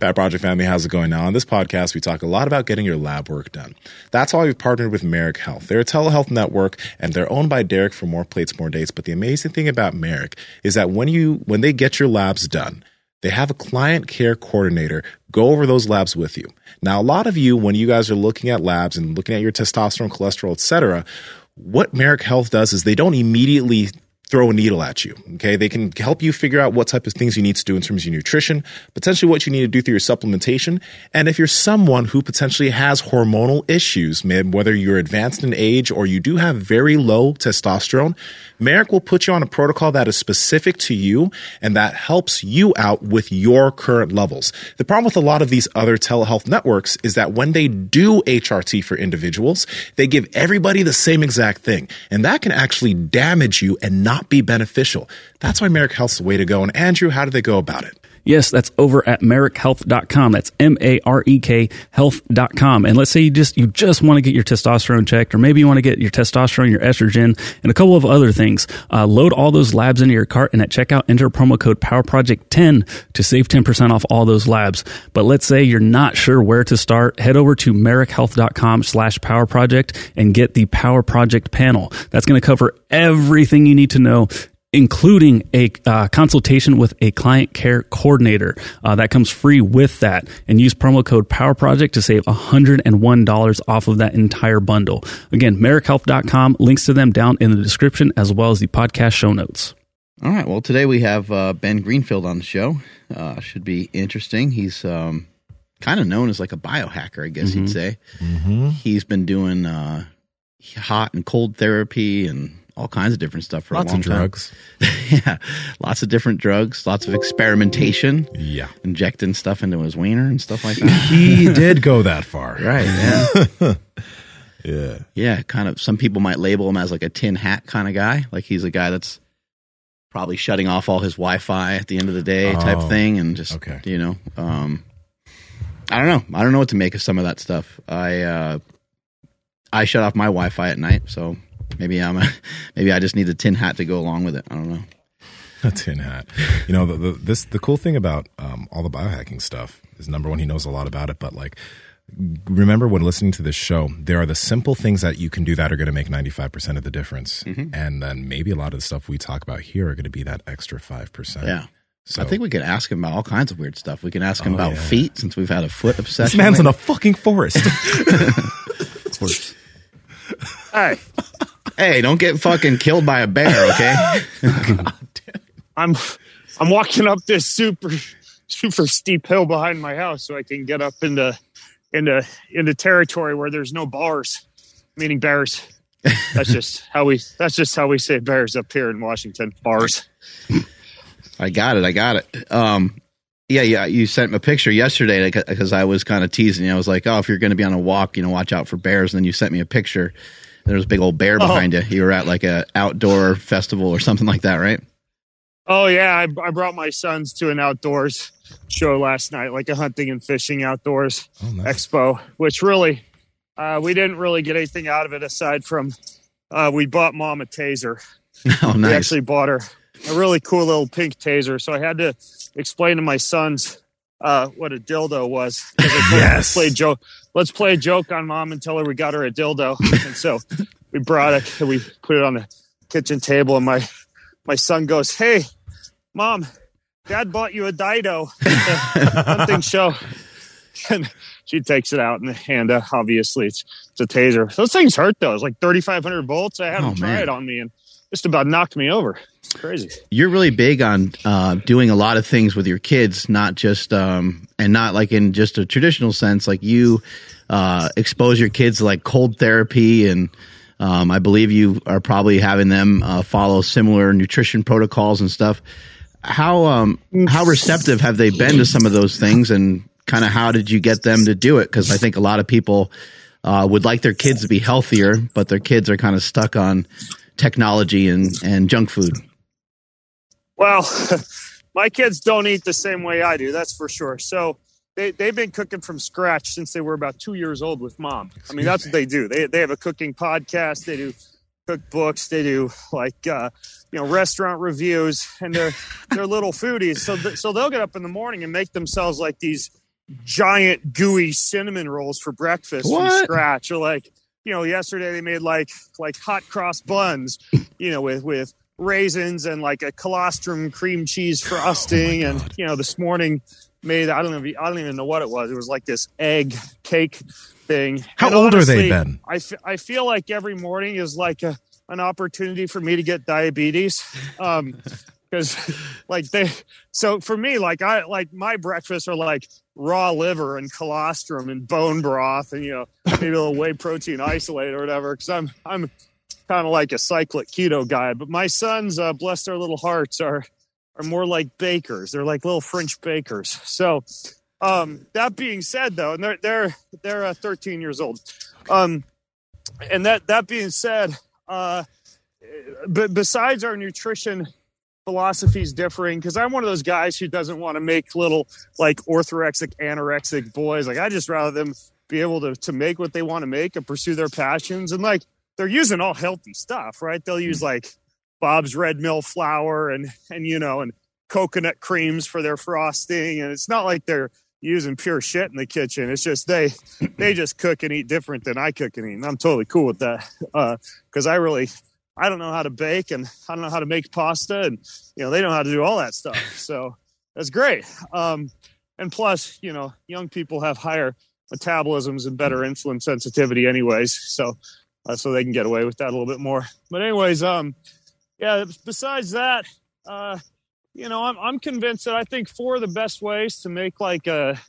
Power Project family, how's it going? Now, on this podcast, we talk a lot about getting your lab work done. That's why we've partnered with Marek Health. They're a telehealth network, and they're owned by Derek for more plates, more dates. But the amazing thing about Marek is that when you when they get your labs done, they have a client care coordinator go over those labs with you. Now, a lot of you, when you guys are looking at labs and looking at your testosterone, cholesterol, etc., what Marek Health does is they don't immediately throw a needle at you. Okay. They can help you figure out what type of things you need to do in terms of your nutrition, potentially what you need to do through your supplementation. And if you're someone who potentially has hormonal issues, whether you're advanced in age or you do have very low testosterone, Marek will put you on a protocol that is specific to you and that helps you out with your current levels. The problem with a lot of these other telehealth networks is that when they do HRT for individuals, they give everybody the same exact thing. And that can actually damage you and not be beneficial. That's why Marek Health's the way to go. And Andrew, how do they go about it? Yes, that's over at marek.health.com. That's M A R E K health.com. And let's say you just you just want to get your testosterone checked, or maybe you want to get your testosterone, your estrogen, and a couple of other things. Uh, load all those labs into your cart and at checkout enter promo code Power Project 10 to save 10% off all those labs. But let's say you're not sure where to start, head over to marek.health.com slash power project and get the Power Project panel. That's going to cover everything you need to know including a uh, consultation with a client care coordinator. Uh, that comes free with that. And use promo code Power Project to save $101 off of that entire bundle. Again, marekhealth.com, links to them down in the description as well as the podcast show notes. All right. Well, today we have uh, Ben Greenfield on the show. Uh, should be interesting. He's um, kind of known as like a biohacker, I guess mm-hmm. you'd say. Mm-hmm. He's been doing uh, hot and cold therapy and all kinds of different stuff for lots a long of drugs. yeah, lots of different drugs, lots of experimentation. Yeah, injecting stuff into his wiener and stuff like that. he did go that far, right? Yeah. yeah, yeah. Kind of. Some people might label him as like a tin hat kind of guy. Like he's a guy that's probably shutting off all his Wi-Fi at the end of the day, oh, type thing, and just okay. you know, um, I don't know. I don't know what to make of some of that stuff. I uh, I shut off my Wi-Fi at night, so Maybe I'm a, maybe I just need a tin hat to go along with it. I don't know. A tin hat. You know, the, the this the cool thing about um, all the biohacking stuff is number one, he knows a lot about it, but like remember when listening to this show, there are the simple things that you can do that are going to make 95% of the difference. Mm-hmm. And then maybe a lot of the stuff we talk about here are going to be that extra 5%. Yeah. So, I think we could ask him about all kinds of weird stuff. We can ask him oh, about yeah. feet since we've had a foot obsession. This man's in a fucking forest. of course. Hey, Hey, don't get fucking killed by a bear, okay? I'm I'm walking up this super super steep hill behind my house so I can get up into into into territory where there's no bars, meaning bears. That's just how we that's just how we say bears up here in Washington. Bars. I got it. I got it. Um yeah, yeah. You sent me a picture yesterday because I was kind of teasing you. I was like, "Oh, if you're going to be on a walk, you know, watch out for bears." And then you sent me a picture, there was a big old bear oh. behind oh. you. You were at like a outdoor festival or something like that, right? Oh yeah, I, I brought my sons to an outdoors show last night, like a hunting and fishing outdoors oh, nice. expo, which really uh, we didn't really get anything out of it aside from uh, we bought mom a taser. Oh, nice. We actually bought her a really cool little pink taser, so I had to explain to my sons uh, what a dildo was. yes. Play joke let's play a joke on mom and tell her we got her a dildo. and so we brought it and we put it on the kitchen table. And my my son goes, "Hey, mom, dad bought you a Dido hunting show." And she takes it out and hand. Uh, obviously, it's, it's a taser. Those things hurt though. It's like thirty five hundred volts. I had oh, them try man. it on me and just about knocked me over. Crazy. You're really big on uh, doing a lot of things with your kids, not just um, and not like in just a traditional sense. Like you uh, expose your kids to like cold therapy, and um, I believe you are probably having them uh, follow similar nutrition protocols and stuff. How um, how receptive have they been to some of those things, and kind of how did you get them to do it? Because I think a lot of people uh, would like their kids to be healthier, but their kids are kind of stuck on technology and, and junk food? Well, my kids don't eat the same way I do, that's for sure. So they, they've been cooking from scratch since they were about two years old with mom. I mean, that's what they do. They, they have a cooking podcast, they do cookbooks, they do like, uh, you know, restaurant reviews, and they're, they're little foodies. So, th- so they'll get up in the morning and make themselves like these giant gooey cinnamon rolls for breakfast What? from scratch. Or like, you know, yesterday they made like like hot cross buns, you know, with with raisins and like a colostrum cream cheese frosting. and you know, this morning made I don't know I don't even know what it was. It was like this egg cake thing. How And old are they, honestly, Ben? I, f- I feel like every morning is like a, an opportunity for me to get diabetes. Um, because like they, so for me, like I, like my breakfasts are like raw liver and colostrum and bone broth and, you know, maybe a little whey protein isolate or whatever. Cause I'm, I'm kind of like a cyclic keto guy, but my sons, uh, bless their little hearts are, are more like bakers. They're like little French bakers. So, um, that being said though, and they're, they're, they're uh, 13 years old. Um, and that, that being said, uh, but besides our nutrition philosophies differing, because I'm one of those guys who doesn't want to make little like orthorexic, anorexic boys. Like I just rather them be able to to make what they want to make and pursue their passions. And like they're using all healthy stuff, right? They'll use like Bob's Red Mill flour and and you know and coconut creams for their frosting. And it's not like they're using pure shit in the kitchen. It's just they they just cook and eat different than I cook and eat. And I'm totally cool with that because I really I don't know how to bake and I don't know how to make pasta and you know they know how to do all that stuff. So that's great. Um, and plus, you know, young people have higher metabolisms and better insulin sensitivity, anyways. So uh, so they can get away with that a little bit more. But anyways, um, yeah. Besides that, uh, you know, I'm I'm convinced that I think four of the best ways to make like a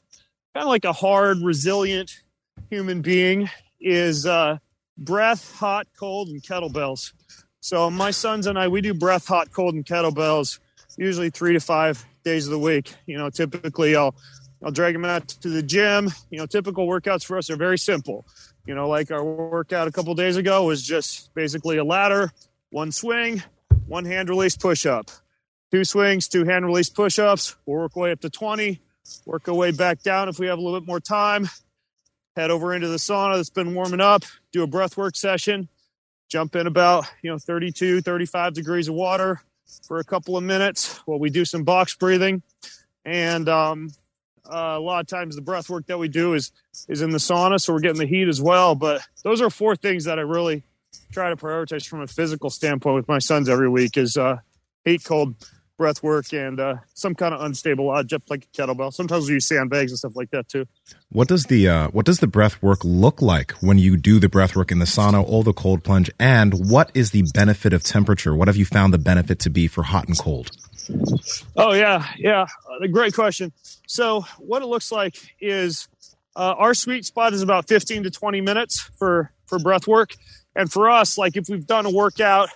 kind of like a hard, resilient human being is uh, breath, hot, cold, and kettlebells. So my sons and I, we do breath, hot, cold, and kettlebells usually three to five days of the week. You know, typically I'll I'll drag them out to the gym. You know, typical workouts for us are very simple. You know, like our workout a couple days ago was just basically a ladder, one swing, one hand release push up, two swings, two hand release push ups. We'll work our way up to 20, work our way back down if we have a little bit more time. Head over into the sauna that's been warming up, do a breath work session, jump in about, you know, 32, 35 degrees of water for a couple of minutes while we do some box breathing. And um, uh, a lot of times the breath work that we do is is in the sauna, so we're getting the heat as well. But those are four things that I really try to prioritize from a physical standpoint with my sons every week: is uh, heat, cold, breath work, and uh, some kind of unstable object like a kettlebell. Sometimes we use sandbags and stuff like that too. What does the uh, what does the breath work look like when you do the breath work in the sauna or the cold plunge? And what is the benefit of temperature? What have you found the benefit to be for hot and cold? Oh yeah, yeah, uh, great question. So what it looks like is uh, our sweet spot is about 15 to 20 minutes for for breath work, and for us, like if we've done a workout,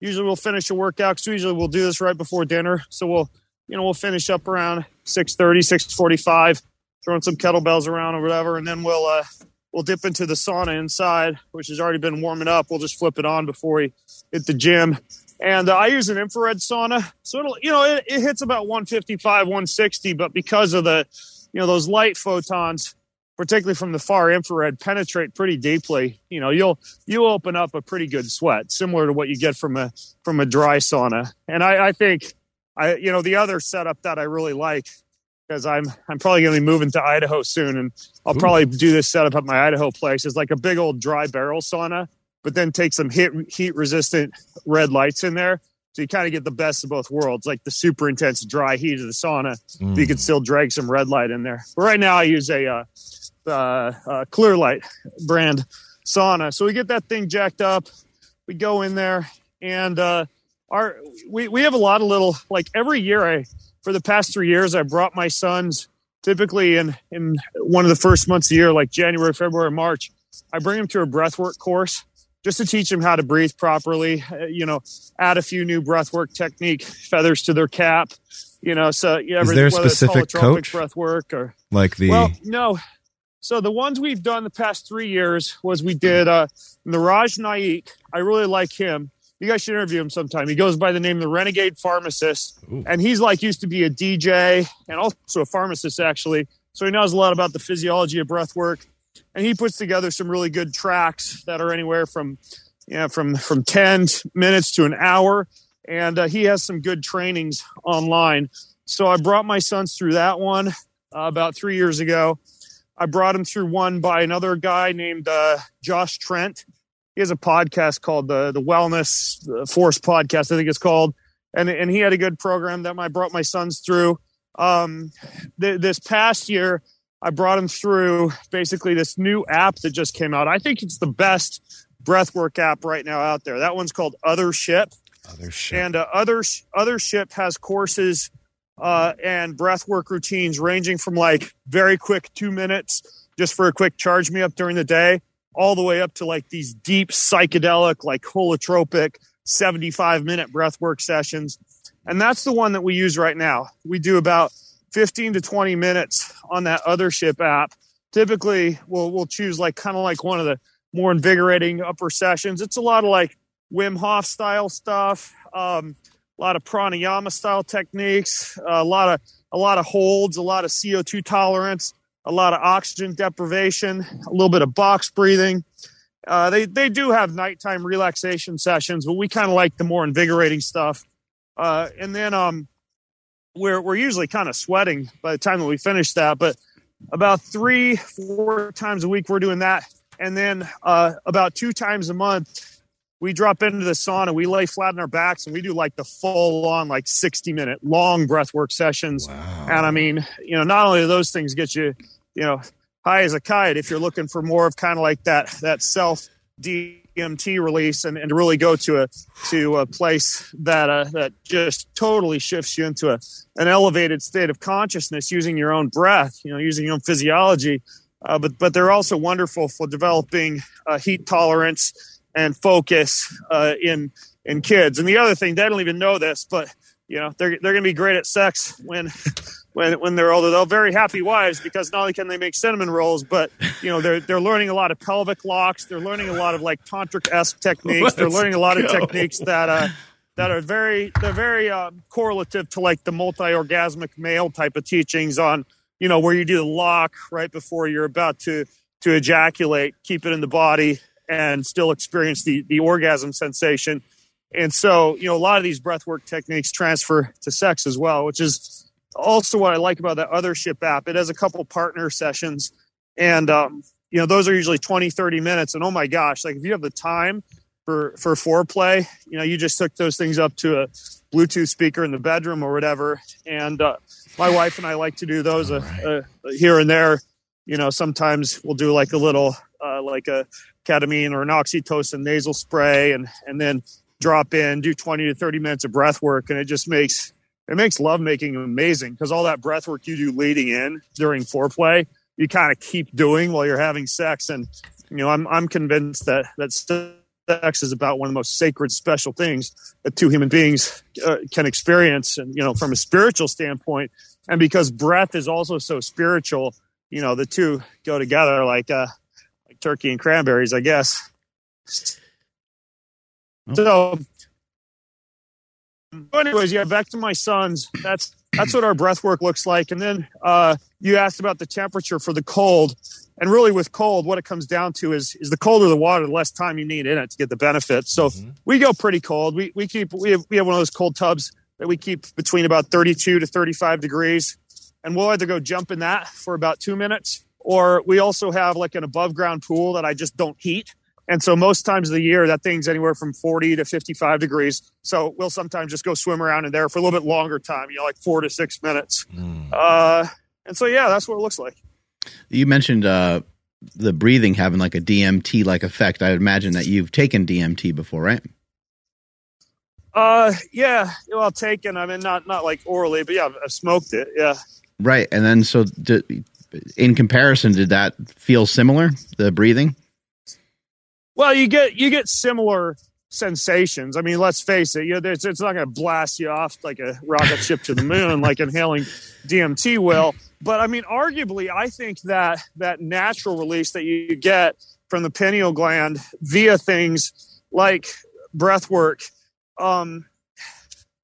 usually we'll finish a workout. Cause usually we'll do this right before dinner, so we'll you know we'll finish up around 6:30, 6:45, throwing some kettlebells around or whatever, and then we'll uh, we'll dip into the sauna inside, which has already been warming up. We'll just flip it on before we hit the gym. And uh, I use an infrared sauna, so it'll you know it, it hits about 155, 160, but because of the you know those light photons, particularly from the far infrared, penetrate pretty deeply. You know you'll you'll open up a pretty good sweat, similar to what you get from a from a dry sauna. And I, I think I you know the other setup that I really like because I'm I'm probably going to be moving to Idaho soon, and I'll probably do this setup at my Idaho place. Is like a big old dry barrel sauna, but then take some heat heat resistant red lights in there, so you kind of get the best of both worlds, like the super intense dry heat of the sauna, but you can still drag some red light in there. But right now, I use a uh, uh, uh, Clearlight brand sauna, so we get that thing jacked up. We go in there, and uh, our we we have a lot of little like every year I for the past three years, I brought my sons typically in, in one of the first months of the year, like January, February, March. I bring them to a breathwork course just to teach them how to breathe properly, uh, you know, add a few new breathwork technique feathers to their cap, you know, so yeah, Is there a specific coach? breath work or Like the well, no. So the ones we've done the past three years was we did uh Niraj Naik. I really like him. You guys should interview him sometime. He goes by the name of the Renegade Pharmacist, and he's like used to be a DJ and also a pharmacist actually. So he knows a lot about the physiology of breath work, and he puts together some really good tracks that are anywhere from know, from from ten minutes to an hour, and uh, he has some good trainings online. So I brought my sons through that one. uh, about three years ago. I brought him through one by another guy named uh, Josh Trent. He has a podcast called the the Wellness Force Podcast, I think it's called, and and he had a good program that I brought my sons through. Um, th- this past year, I brought him through basically this new app that just came out. I think it's the best breathwork app right now out there. That one's called Othership. Other Ship. And uh, Othership has courses uh, and breathwork routines ranging from like very quick two minutes just for a quick charge me up during the day, all the way up to like these deep psychedelic, like holotropic 75 minute breathwork sessions. And that's the one that we use right now. We do about 15 to 20 minutes on that Othership app. Typically, we'll, we'll choose like kind of like one of the more invigorating upper sessions. It's a lot of like Wim Hof style stuff, um, a lot of pranayama style techniques, a lot of a lot of holds, a lot of CO2 tolerance, a lot of oxygen deprivation, a little bit of box breathing. Uh, they they do have nighttime relaxation sessions, but we kind of like the more invigorating stuff. Uh, and then um, we're we're usually kind of sweating by the time that we finish that, but about three four times a week we're doing that, and then uh, about two times a month we drop into the sauna, we lay flat on our backs, and we do like the full on, like 60 minute long breath work sessions. Wow. And I mean, you know, not only do those things get you, you know, high as a kite, if you're looking for more of kind of like that, that self DMT release and, and really go to a, to a place that, uh, that just totally shifts you into a, an elevated state of consciousness using your own breath, you know, using your own physiology. Uh, but, but they're also wonderful for developing uh, heat tolerance and focus uh, in in kids. And the other thing, they don't even know this, but you know they're they're going to be great at sex when when when they're older. They'll very happy wives because not only can they make cinnamon rolls, but you know they're they're learning a lot of pelvic locks. They're learning a lot of like tantric esque techniques. they're learning a lot of techniques that. Uh, that are very they're very uh, correlative to like the multi-orgasmic male type of teachings on you know where you do the lock right before you're about to to ejaculate keep it in the body and still experience the, the orgasm sensation. And so, you know, a lot of these breathwork techniques transfer to sex as well, which is also what I like about that Othership app. It has a couple partner sessions and, um, you know, those are usually 20, 30 minutes. And oh my gosh, like if you have the time for, for foreplay, you know, you just took those things up to a Bluetooth speaker in the bedroom or whatever. And, uh, my wife and I like to do those uh, uh, here and there. You know, sometimes we'll do like a little, uh, like a ketamine or an oxytocin nasal spray and and then drop in do 20 to 30 minutes of breath work and it just makes it makes lovemaking amazing because all that breath work you do leading in during foreplay you kind of keep doing while you're having sex. And you know i'm i'm convinced that that sex is about one of the most sacred special things that two human beings uh, can experience and you know from a spiritual standpoint. And because breath is also so spiritual you know the two go together like uh like turkey and cranberries, I guess. So, anyways, yeah, back to my sons. That's that's what our breath work looks like. And then uh, you asked about the temperature for the cold, and really with cold, what it comes down to is is the colder the water, the less time you need in it to get the benefits. So mm-hmm. we go pretty cold. We we keep we have we have one of those cold tubs that we keep between about 32 to 35 degrees, and we'll either go jump in that for about two minutes or we also have like an above ground pool that I just don't heat. And so most times of the year, that thing's anywhere from 40 to 55 degrees. So we'll sometimes just go swim around in there for a little bit longer time, you know, like four to six minutes. Mm. Uh, and so, yeah, that's what it looks like. You mentioned uh, the breathing having like a DMT like effect. I imagine that you've taken DMT before, right? Uh, yeah. Well, taken. I mean, not not like orally, but yeah, I've, I've smoked it. Yeah. Right, and then so in comparison, did that feel similar? The breathing? Well, you get you get similar sensations. I mean, let's face it, you know, it's, it's not going to blast you off like a rocket ship to the moon, like inhaling DMT will. But I mean, arguably, I think that that natural release that you get from the pineal gland via things like breath work. Um,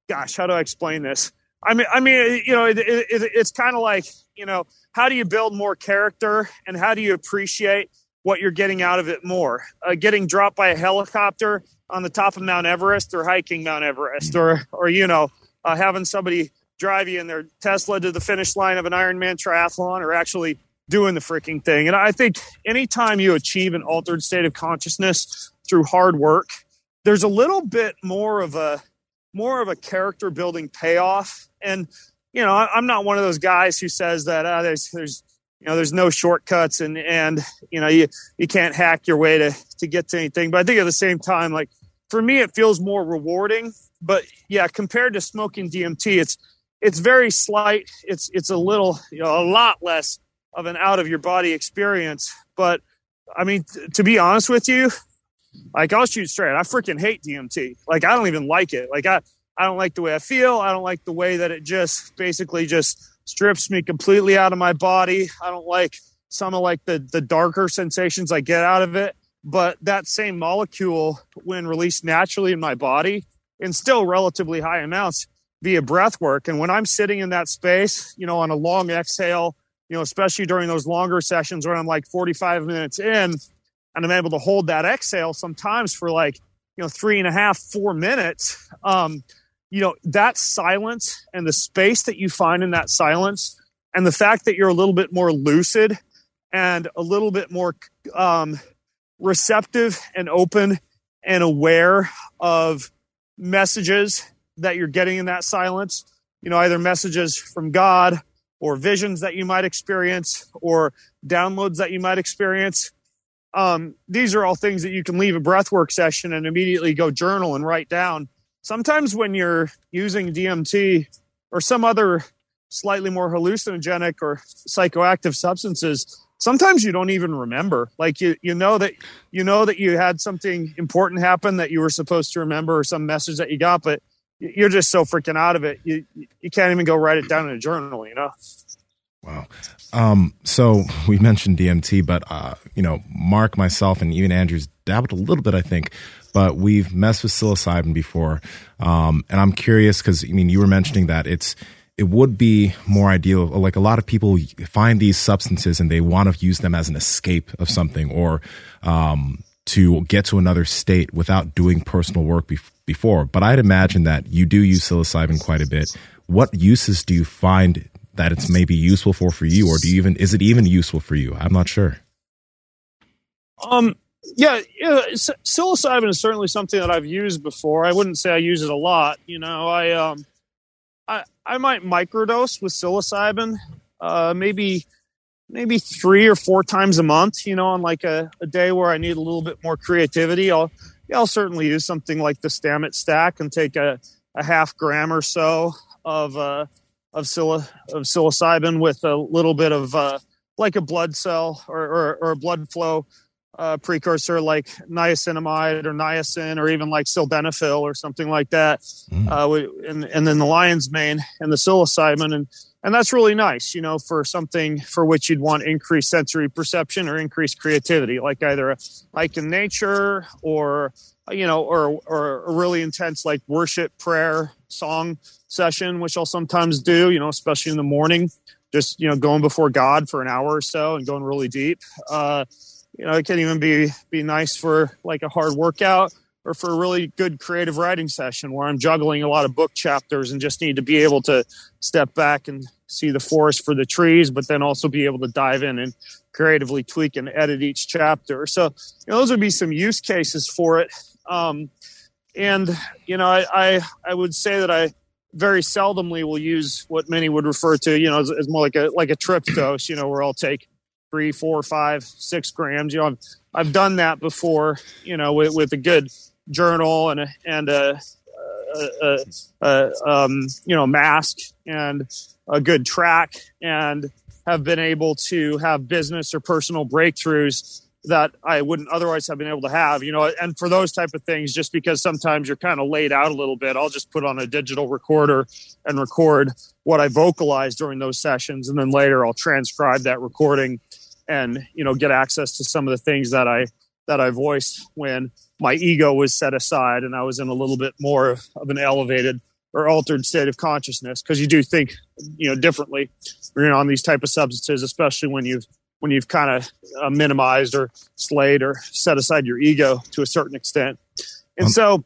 gosh, how do I explain this? I mean, I mean, you know, it, it, it's kind of like you know how do you build more character and how do you appreciate what you're getting out of it more? Uh, getting dropped by a helicopter on the top of Mount Everest or hiking Mount Everest or, or you know, uh, having somebody drive you in their Tesla to the finish line of an Ironman triathlon or actually doing the freaking thing. And I think anytime you achieve an altered state of consciousness through hard work, there's a little bit more of a more of a character building payoff. And you know, I'm not one of those guys who says that uh, there's there's you know there's no shortcuts and and you know you you can't hack your way to to get to anything. But I think at the same time, like for me, it feels more rewarding. But yeah, compared to smoking DMT, it's it's very slight. It's it's a little you know a lot less of an out of your body experience. But I mean, t- to be honest with you, like I'll shoot straight. I freaking hate DMT. Like I don't even like it. Like I I don't like the way I feel. I don't like the way that it just basically just strips me completely out of my body. I don't like some of like the the darker sensations I get out of it. But that same molecule, when released naturally in my body in still relatively high amounts via breath work, and when I'm sitting in that space, you know, on a long exhale, you know, especially during those longer sessions where I'm like 45 minutes in and I'm able to hold that exhale sometimes for like, you know, three and a half, four minutes. Um, you know, that silence and the space that you find in that silence and the fact that you're a little bit more lucid and a little bit more um, receptive and open and aware of messages that you're getting in that silence, you know, either messages from God or visions that you might experience or downloads that you might experience. Um, these are all things that you can leave a breathwork session and immediately go journal and write down. Sometimes when you're using DMT or some other slightly more hallucinogenic or psychoactive substances, sometimes you don't even remember. Like you, you know that you know that you had something important happen that you were supposed to remember or some message that you got, but you're just so freaking out of it. You you can't even go write it down in a journal, you know. Wow. Um, so we mentioned DMT, but uh, you know, Mark, myself, and even Andrew's dabbled a little bit, I think. But we've messed with psilocybin before, um, and I'm curious because I mean, you were mentioning that it's it would be more ideal. Like a lot of people find these substances and they want to use them as an escape of something or um, to get to another state without doing personal work before before, but I'd imagine that you do use psilocybin quite a bit. What uses do you find that it's maybe useful for for you, or do you even is it even useful for you? I'm not sure. Um. Yeah. Psilocybin is certainly something that I've used before. I wouldn't say I use it a lot. You know, I um, I I might microdose with psilocybin, uh, maybe maybe three or four times a month. You know, on like a, a day where I need a little bit more creativity, I'll yeah, I'll certainly use something like the Stamets stack and take a, a half gram or so of uh, of, psil- of psilocybin with a little bit of uh, like a blood cell or, or, or a blood flow uh, precursor like niacinamide or niacin or even like sildenafil or something like that. Mm. Uh, and, and then the lion's mane and the psilocybin. And and that's really nice, you know, for something for which you'd want increased sensory perception or increased creativity, like either a hike in nature or you know, or or a really intense like worship, prayer, song session, which I'll sometimes do, you know, especially in the morning, just you know, going before God for an hour or so and going really deep. Uh, you know, it can even be be nice for like a hard workout or for a really good creative writing session where I'm juggling a lot of book chapters and just need to be able to step back and see the forest for the trees, but then also be able to dive in and creatively tweak and edit each chapter. So, you know, those would be some use cases for it. Um, and, you know, I, I, I, would say that I very seldomly will use what many would refer to, you know, as, as more like a, like a trip dose, you know, where I'll take three, four, five, six grams. You know, I've, I've done that before, you know, with, with a good journal and a, and a, a, a, um, you know mask and a good track and have been able to have business or personal breakthroughs that I wouldn't otherwise have been able to have, you know, and for those type of things, just because sometimes you're kind of laid out a little bit, I'll just put on a digital recorder and record what I vocalize during those sessions. And then later I'll transcribe that recording and, you know, get access to some of the things that I, that I voiced when my ego was set aside and I was in a little bit more of an elevated or altered state of consciousness because you do think you know differently when you're on these type of substances, especially when you've when you've kind of uh, minimized or slayed or set aside your ego to a certain extent. And um, so,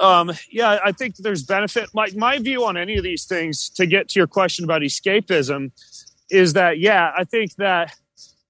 um, yeah, I think there's benefit. My my view on any of these things, to get to your question about escapism, is that yeah, I think that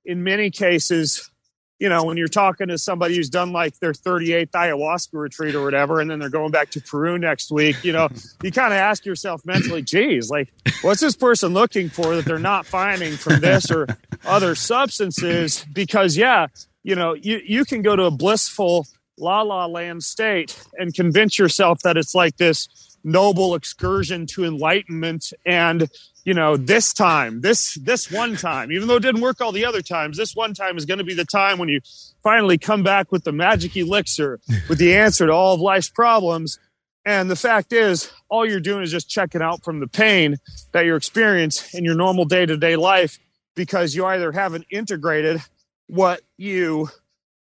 in many cases, you know, when you're talking to somebody who's done like their 38th ayahuasca retreat or whatever, and then they're going back to Peru next week, you know, you kind of ask yourself mentally, geez, like, what's this person looking for that they're not finding from this or other substances? Because, yeah, you know, you, you can go to a blissful la la land state and convince yourself that it's like this noble excursion to enlightenment. And you know this time this this one time even though it didn't work all the other times this one time is going to be the time when you finally come back with the magic elixir with the answer to all of life's problems. And the fact is all you're doing is just checking out from the pain that you're experiencing in your normal day-to-day life because you either haven't integrated what you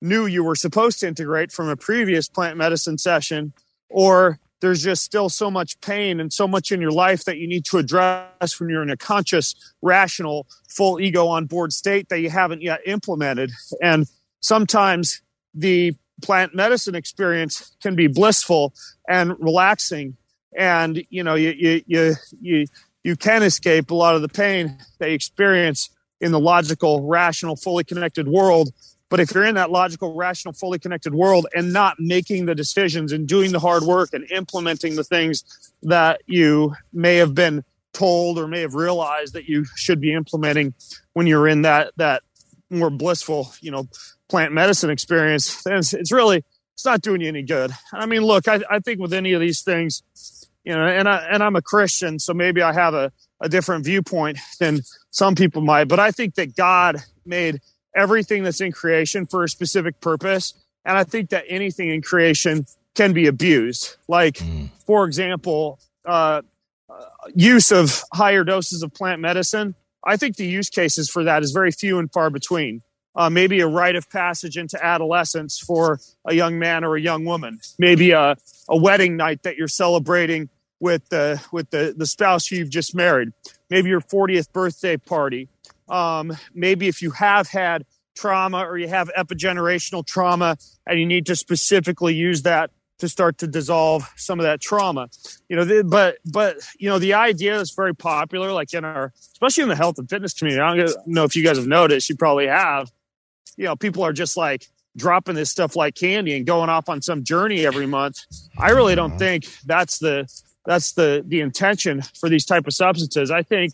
knew you were supposed to integrate from a previous plant medicine session or there's just still so much pain and so much in your life that you need to address when you're in a conscious, rational, full ego on board state that you haven't yet implemented. And sometimes the plant medicine experience can be blissful and relaxing. And, you know, you, you, you, you, you can escape a lot of the pain that you experience in the logical, rational, fully connected world but if you're in that logical, rational, fully connected world and not making the decisions and doing the hard work and implementing the things that you may have been told or may have realized that you should be implementing when you're in that that more blissful, you know, plant medicine experience, then it's, it's really it's not doing you any good. I mean, look, I, I think with any of these things, you know, and I and I'm a Christian, so maybe I have a, a different viewpoint than some people might, but I think that God made everything that's in creation for a specific purpose. And I think that anything in creation can be abused. Like, mm. for example, uh, uh, use of higher doses of plant medicine. I think the use cases for that is very few and far between. Uh, maybe a rite of passage into adolescence for a young man or a young woman. Maybe a, a wedding night that you're celebrating with the with the, the spouse you've just married. Maybe your 40th birthday party um, maybe if you have had trauma or you have epigenerational trauma and you need to specifically use that to start to dissolve some of that trauma. You know the, but but you know the idea is very popular like in our especially in the health and fitness community i don't know if you guys have noticed you probably have you know people are just like dropping this stuff like candy and going off on some journey every month. I really don't think that's the that's the the intention for these type of substances. I think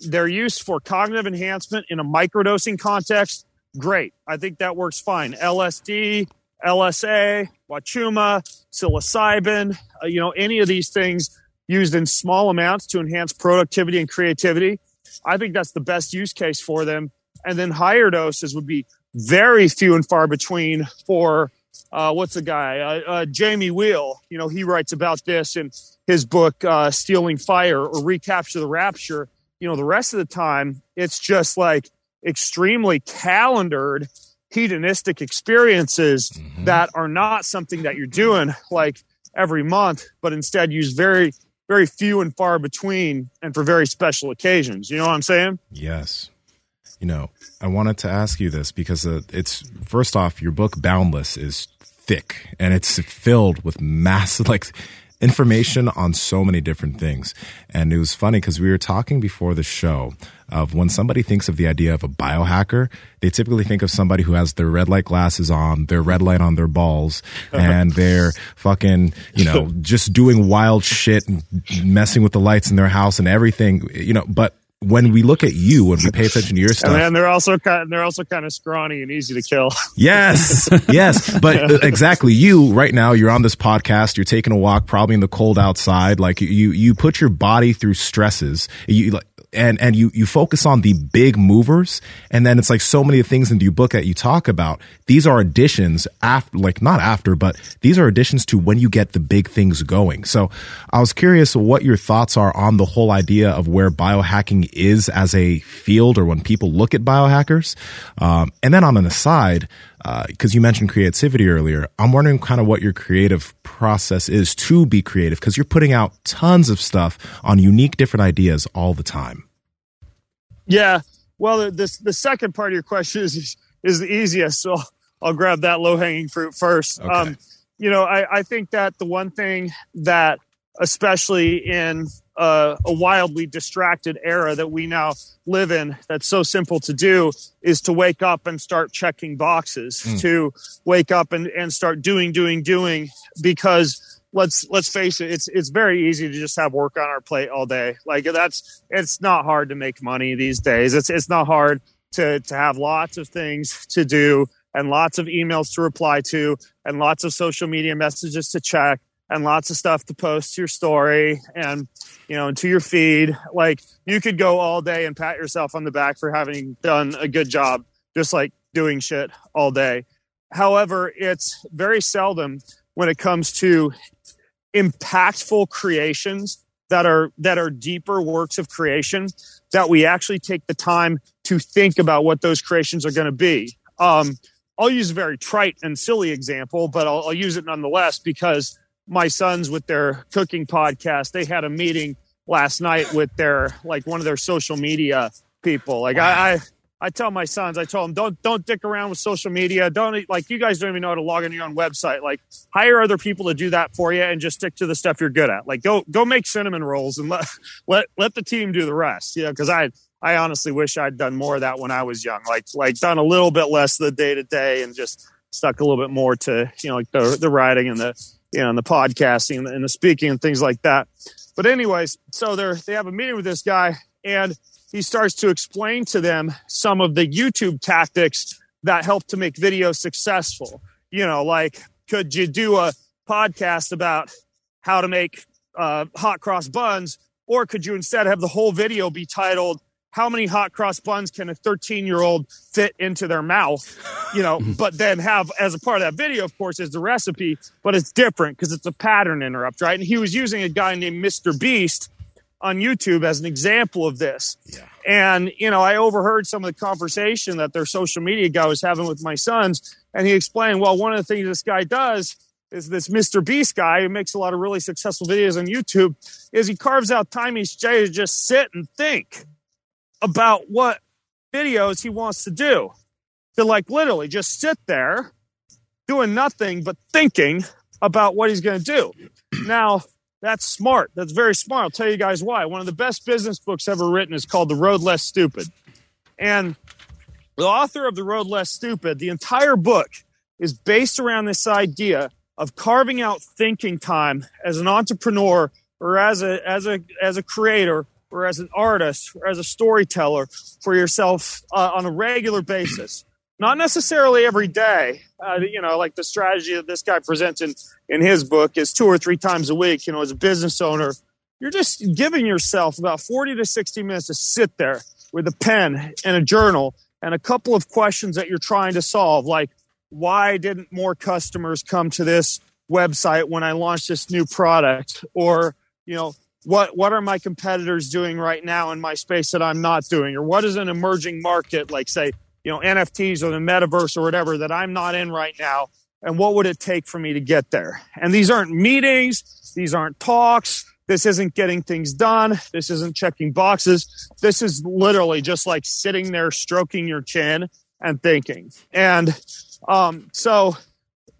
their use for cognitive enhancement in a microdosing context, great. I think that works fine. LSD, LSA, Huachuma, psilocybin, uh, you know, any of these things used in small amounts to enhance productivity and creativity. I think that's the best use case for them. And then higher doses would be very few and far between for uh, what's the guy? Uh, uh, Jamie Wheal. You know, he writes about this in his book, uh, Stealing Fire or Recapture the Rapture you know, the rest of the time, it's just like extremely calendared hedonistic experiences mm-hmm. that are not something that you're doing like every month, but instead use very, very few and far between and for very special occasions. You know what I'm saying? Yes. You know, I wanted to ask you this because uh, it's first off, your book Boundless is thick and it's filled with massive, like, information on so many different things. And it was funny because we were talking before the show of when somebody thinks of the idea of a biohacker, they typically think of somebody who has their red light glasses on, their red light on their balls, and they're fucking, you know, just doing wild shit and messing with the lights in their house and everything, you know, but when we look at you, when we pay attention to your stuff, and they're also kind of, they're also kind of scrawny and easy to kill. Yes, yes, but uh, exactly. You right now, you're on this podcast. You're taking a walk, probably in the cold outside. Like you, you put your body through stresses. You like and and you you focus on the big movers and then it's like so many things in your book that you talk about. These are additions after like not after but these are additions to when you get the big things going. So i was curious what your thoughts are on the whole idea of where biohacking is as a field or when people look at biohackers. Um, and then on an aside because uh, you mentioned creativity earlier, I'm wondering kind of what your creative process is to be creative because you're putting out tons of stuff on unique different ideas all the time. Yeah. Well, the, the second part of your question is, is the easiest. So I'll grab that low hanging fruit first. Okay. Um, you know, I, I think that the one thing that, especially in a, a wildly distracted era that we now live in, that's so simple to do, is to wake up and start checking boxes, Mm. to wake up and, and start doing, doing, doing, because let's let's face it, it's it's very easy to just have work on our plate all day. Like that's it's not hard to make money these days. It's it's not hard to to have lots of things to do and lots of emails to reply to and lots of social media messages to check and lots of stuff to post to your story and you know to your feed. Like you could go all day and pat yourself on the back for having done a good job just like doing shit all day. However it's very seldom when it comes to impactful creations that are that are deeper works of creation that we actually take the time to think about what those creations are going to be. Um, I'll use a very trite and silly example, but I'll, I'll use it nonetheless because my sons with their cooking podcast, they had a meeting last night with their like one of their social media people. Like I, I, I tell my sons, I tell them don't don't dick around with social media. Don't like you guys don't even know how to log into your own website. Like hire other people to do that for you and just stick to the stuff you're good at. Like go go make cinnamon rolls and let let let the team do the rest. You know, because I I honestly wish I'd done more of that when I was young. Like like done a little bit less of the day to day and just stuck a little bit more to you know like the the writing and the you know and the podcasting and the, speaking and things like that. But anyways, so they're they have a meeting with this guy and he starts to explain to them some of the YouTube tactics that help to make videos successful. You know, like could you do a podcast about how to make uh, hot cross buns, or could you instead have the whole video be titled how many hot cross buns can a 13 year old fit into their mouth you know but then have as a part of that video of course is the recipe but it's different because it's a pattern interrupt right and he was using a guy named mr beast on youtube as an example of this Yeah. and you know i overheard some of the conversation that their social media guy was having with my sons and he explained well one of the things this guy does is this Mr. Beast guy who makes a lot of really successful videos on YouTube is he carves out time each day to just sit and think about what videos he wants to do. To like literally just sit there doing nothing but thinking about what he's going to do. Now, that's smart. That's very smart. I'll tell you guys why. One of the best business books ever written is called The Road Less Stupid. And the author of The Road Less Stupid, the entire book is based around this idea of carving out thinking time as an entrepreneur or as a as a as a creator or as an artist or as a storyteller for yourself uh, on a regular basis. Not necessarily every day. Uh, you know like the strategy that this guy presents in in his book is two or three times a week you know as a business owner. You're just giving yourself about 40 to 60 minutes to sit there with a pen and a journal and a couple of questions that you're trying to solve like why didn't more customers come to this website when I launched this new product? Or, you know, what what are my competitors doing right now in my space that I'm not doing? Or what is an emerging market like say, you know, NFTs or the metaverse or whatever that I'm not in right now? And what would it take for me to get there? And these aren't meetings, these aren't talks, this isn't getting things done, this isn't checking boxes. This is literally just like sitting there stroking your chin and thinking. And um, so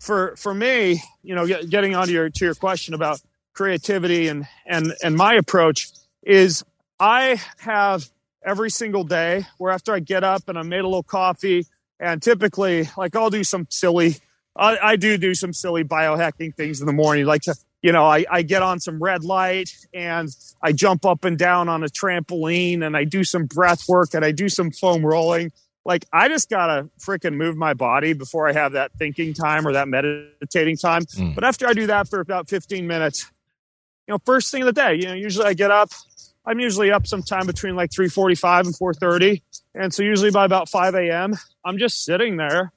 for for me, you know, get, getting onto your to your question about creativity and and and my approach is I have every single day where after I get up and I made a little coffee and typically like I'll do some silly I, I do do some silly biohacking things in the morning like to you know I, I get on some red light and I jump up and down on a trampoline and I do some breath work and I do some foam rolling like I just gotta freaking move my body before I have that thinking time or that meditating time. Mm. But after I do that for about 15 minutes, you know, first thing of the day, you know, usually I get up. I'm usually up sometime between like 3:45 and 4:30, and so usually by about 5 a.m. I'm just sitting there,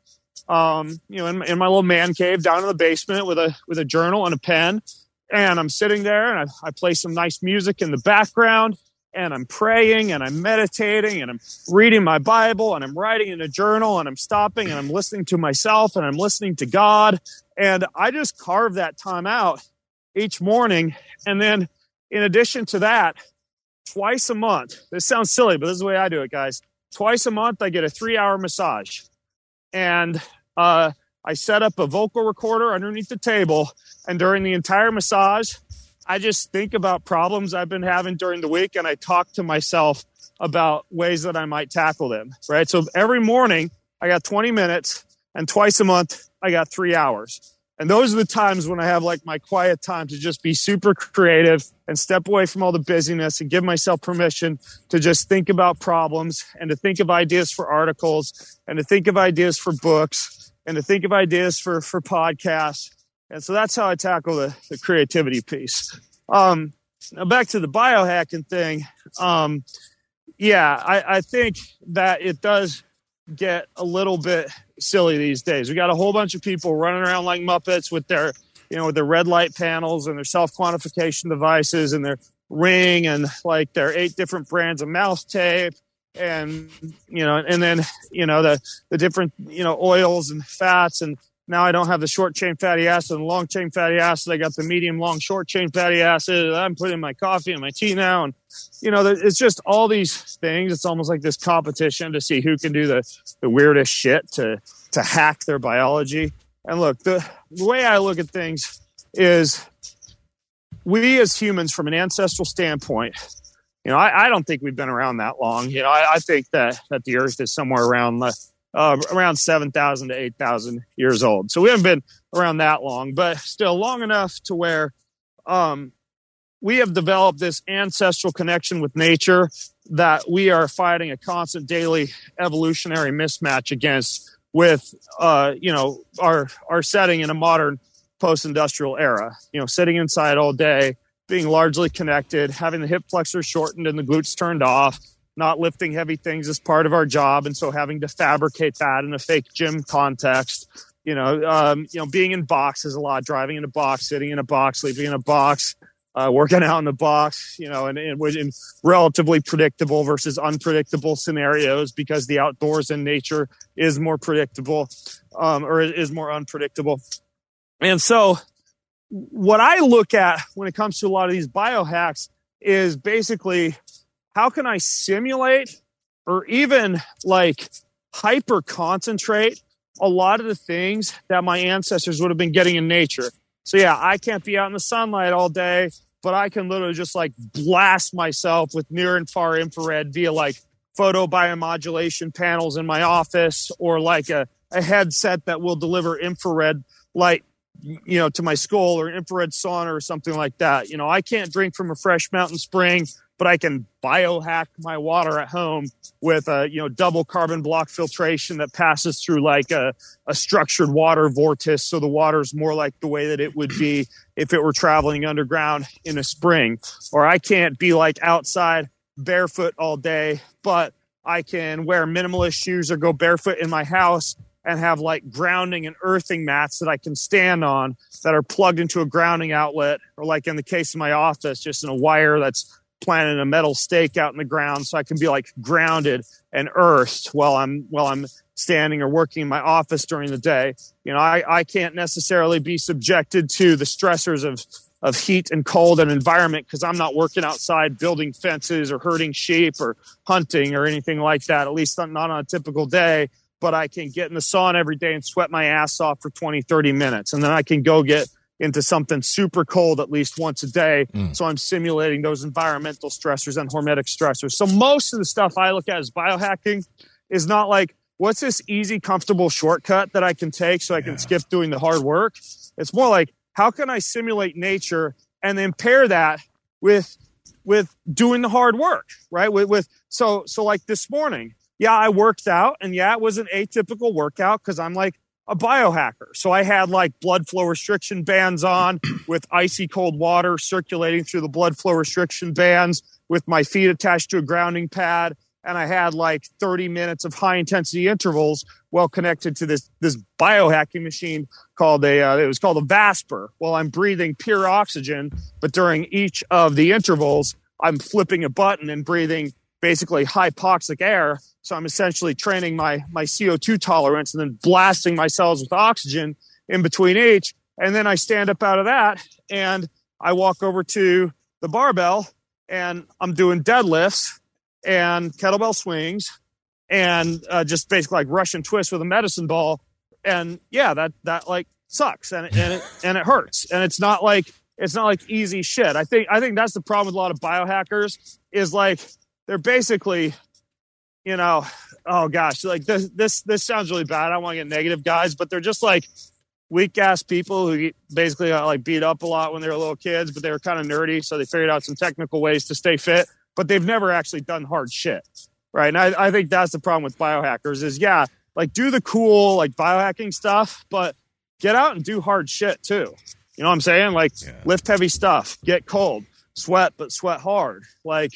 um, you know, in, in my little man cave down in the basement with a with a journal and a pen, and I'm sitting there and I, I play some nice music in the background and I'm praying and I'm meditating and I'm reading my Bible and I'm writing in a journal and I'm stopping and I'm listening to myself and I'm listening to God. And I just carve that time out each morning. And then in addition to that, twice a month, this sounds silly, but this is the way I do it, guys. Twice a month, I get a three hour massage. And uh, I set up a vocal recorder underneath the table, and during the entire massage, I just think about problems I've been having during the week and I talk to myself about ways that I might tackle them. Right. So every morning I got 20 minutes and twice a month I got three hours. And those are the times when I have like my quiet time to just be super creative and step away from all the busyness and give myself permission to just think about problems and to think of ideas for articles and to think of ideas for books and to think of ideas for, for podcasts. And so that's how I tackle the, the creativity piece. Um, now back to the biohacking thing. Um, yeah, I, I think that it does get a little bit silly these days. We got a whole bunch of people running around like Muppets with their, you know, with their red light panels and their self quantification devices and their ring and like their eight different brands of mouth tape and you know and then you know the the different you know oils and fats and now I don't have the short chain fatty acid and long chain fatty acid. I got the medium long short chain fatty acid. I'm putting my coffee and my tea now. And, you know, it's just all these things. It's almost like this competition to see who can do the, the weirdest shit to, to hack their biology. And look, the, the way I look at things is we as humans, from an ancestral standpoint, you know, I, I don't think we've been around that long. You know, I, I think that, that the earth is somewhere around the, uh, around 7,000 to 8,000 years old. So we haven't been around that long, but still long enough to where um, we have developed this ancestral connection with nature that we are fighting a constant daily evolutionary mismatch against with uh, you know our our setting in a modern post-industrial era you know sitting inside all day being largely connected having the hip flexors shortened and the glutes turned off not lifting heavy things as part of our job, and so having to fabricate that in a fake gym context. You know, um, you know, being in boxes a lot, driving in a box, sitting in a box, sleeping in a box, uh, working out in a box. You know, and, and in relatively predictable versus unpredictable scenarios because the outdoors and nature is more predictable um, or is more unpredictable. And so, what I look at when it comes to a lot of these biohacks is basically how can I simulate or even like hyper concentrate a lot of the things that my ancestors would have been getting in nature? So yeah, I can't be out in the sunlight all day, but I can literally just like blast myself with near and far infrared via like photo biomodulation panels in my office or like a, a headset that will deliver infrared light you know to my skull or infrared sauna or something like that you know i can't drink from a fresh mountain spring but I can biohack my water at home with a you know double carbon block filtration that passes through like a, a structured water vortex, so the water is more like the way that it would be if it were traveling underground in a spring. Or I can't be like outside barefoot all day, but I can wear minimalist shoes or go barefoot in my house and have like grounding and earthing mats that I can stand on that are plugged into a grounding outlet, or like in the case of my office, just in a wire that's planting a metal stake out in the ground so I can be like grounded and earthed while I'm while I'm standing or working in my office during the day. You know, I, I can't necessarily be subjected to the stressors of of heat and cold and environment because I'm not working outside building fences or herding sheep or hunting or anything like that, at least not on a typical day. But I can get in the sauna every day and sweat my ass off for 20, 30 minutes. And then I can go get into something super cold at least once a day. Mm. So I'm simulating those environmental stressors and hormetic stressors. So most of the stuff I look at as biohacking is not like, what's this easy, comfortable shortcut that I can take so I can skip doing the hard work? It's more like, how can I simulate nature and then pair that with with doing the hard work, right? With, with so so like this morning, yeah, I worked out, and yeah, it was an atypical workout because I'm like a biohacker. So I had like blood flow restriction bands on with icy cold water circulating through the blood flow restriction bands with my feet attached to a grounding pad. And I had like 30 minutes of high intensity intervals well connected to this, this biohacking machine called a, uh, it was called a Vasper. Well, I'm breathing pure oxygen, but during each of the intervals, I'm flipping a button and breathing basically hypoxic air so I'm essentially training my, my CO2 tolerance and then blasting my cells with oxygen in between each. And then I stand up out of that and I walk over to the barbell and I'm doing deadlifts and kettlebell swings and uh, just basically like Russian twist with a medicine ball and yeah, that that like sucks and and it, and it hurts, and it's not like it's not like easy shit. I think I think that's the problem with a lot of biohackers is like they're basically, you know, oh gosh, like this this this sounds really bad. I don't want to get negative, guys, but they're just like weak ass people who basically got like beat up a lot when they were little kids, but they were kind of nerdy, so they figured out some technical ways to stay fit, but they've never actually done hard shit, right? And I, I think that's the problem with biohackers is yeah, like do the cool like biohacking stuff, but get out and do hard shit too. You know what I'm saying? Like yeah. lift heavy stuff, get cold, sweat, but sweat hard. Like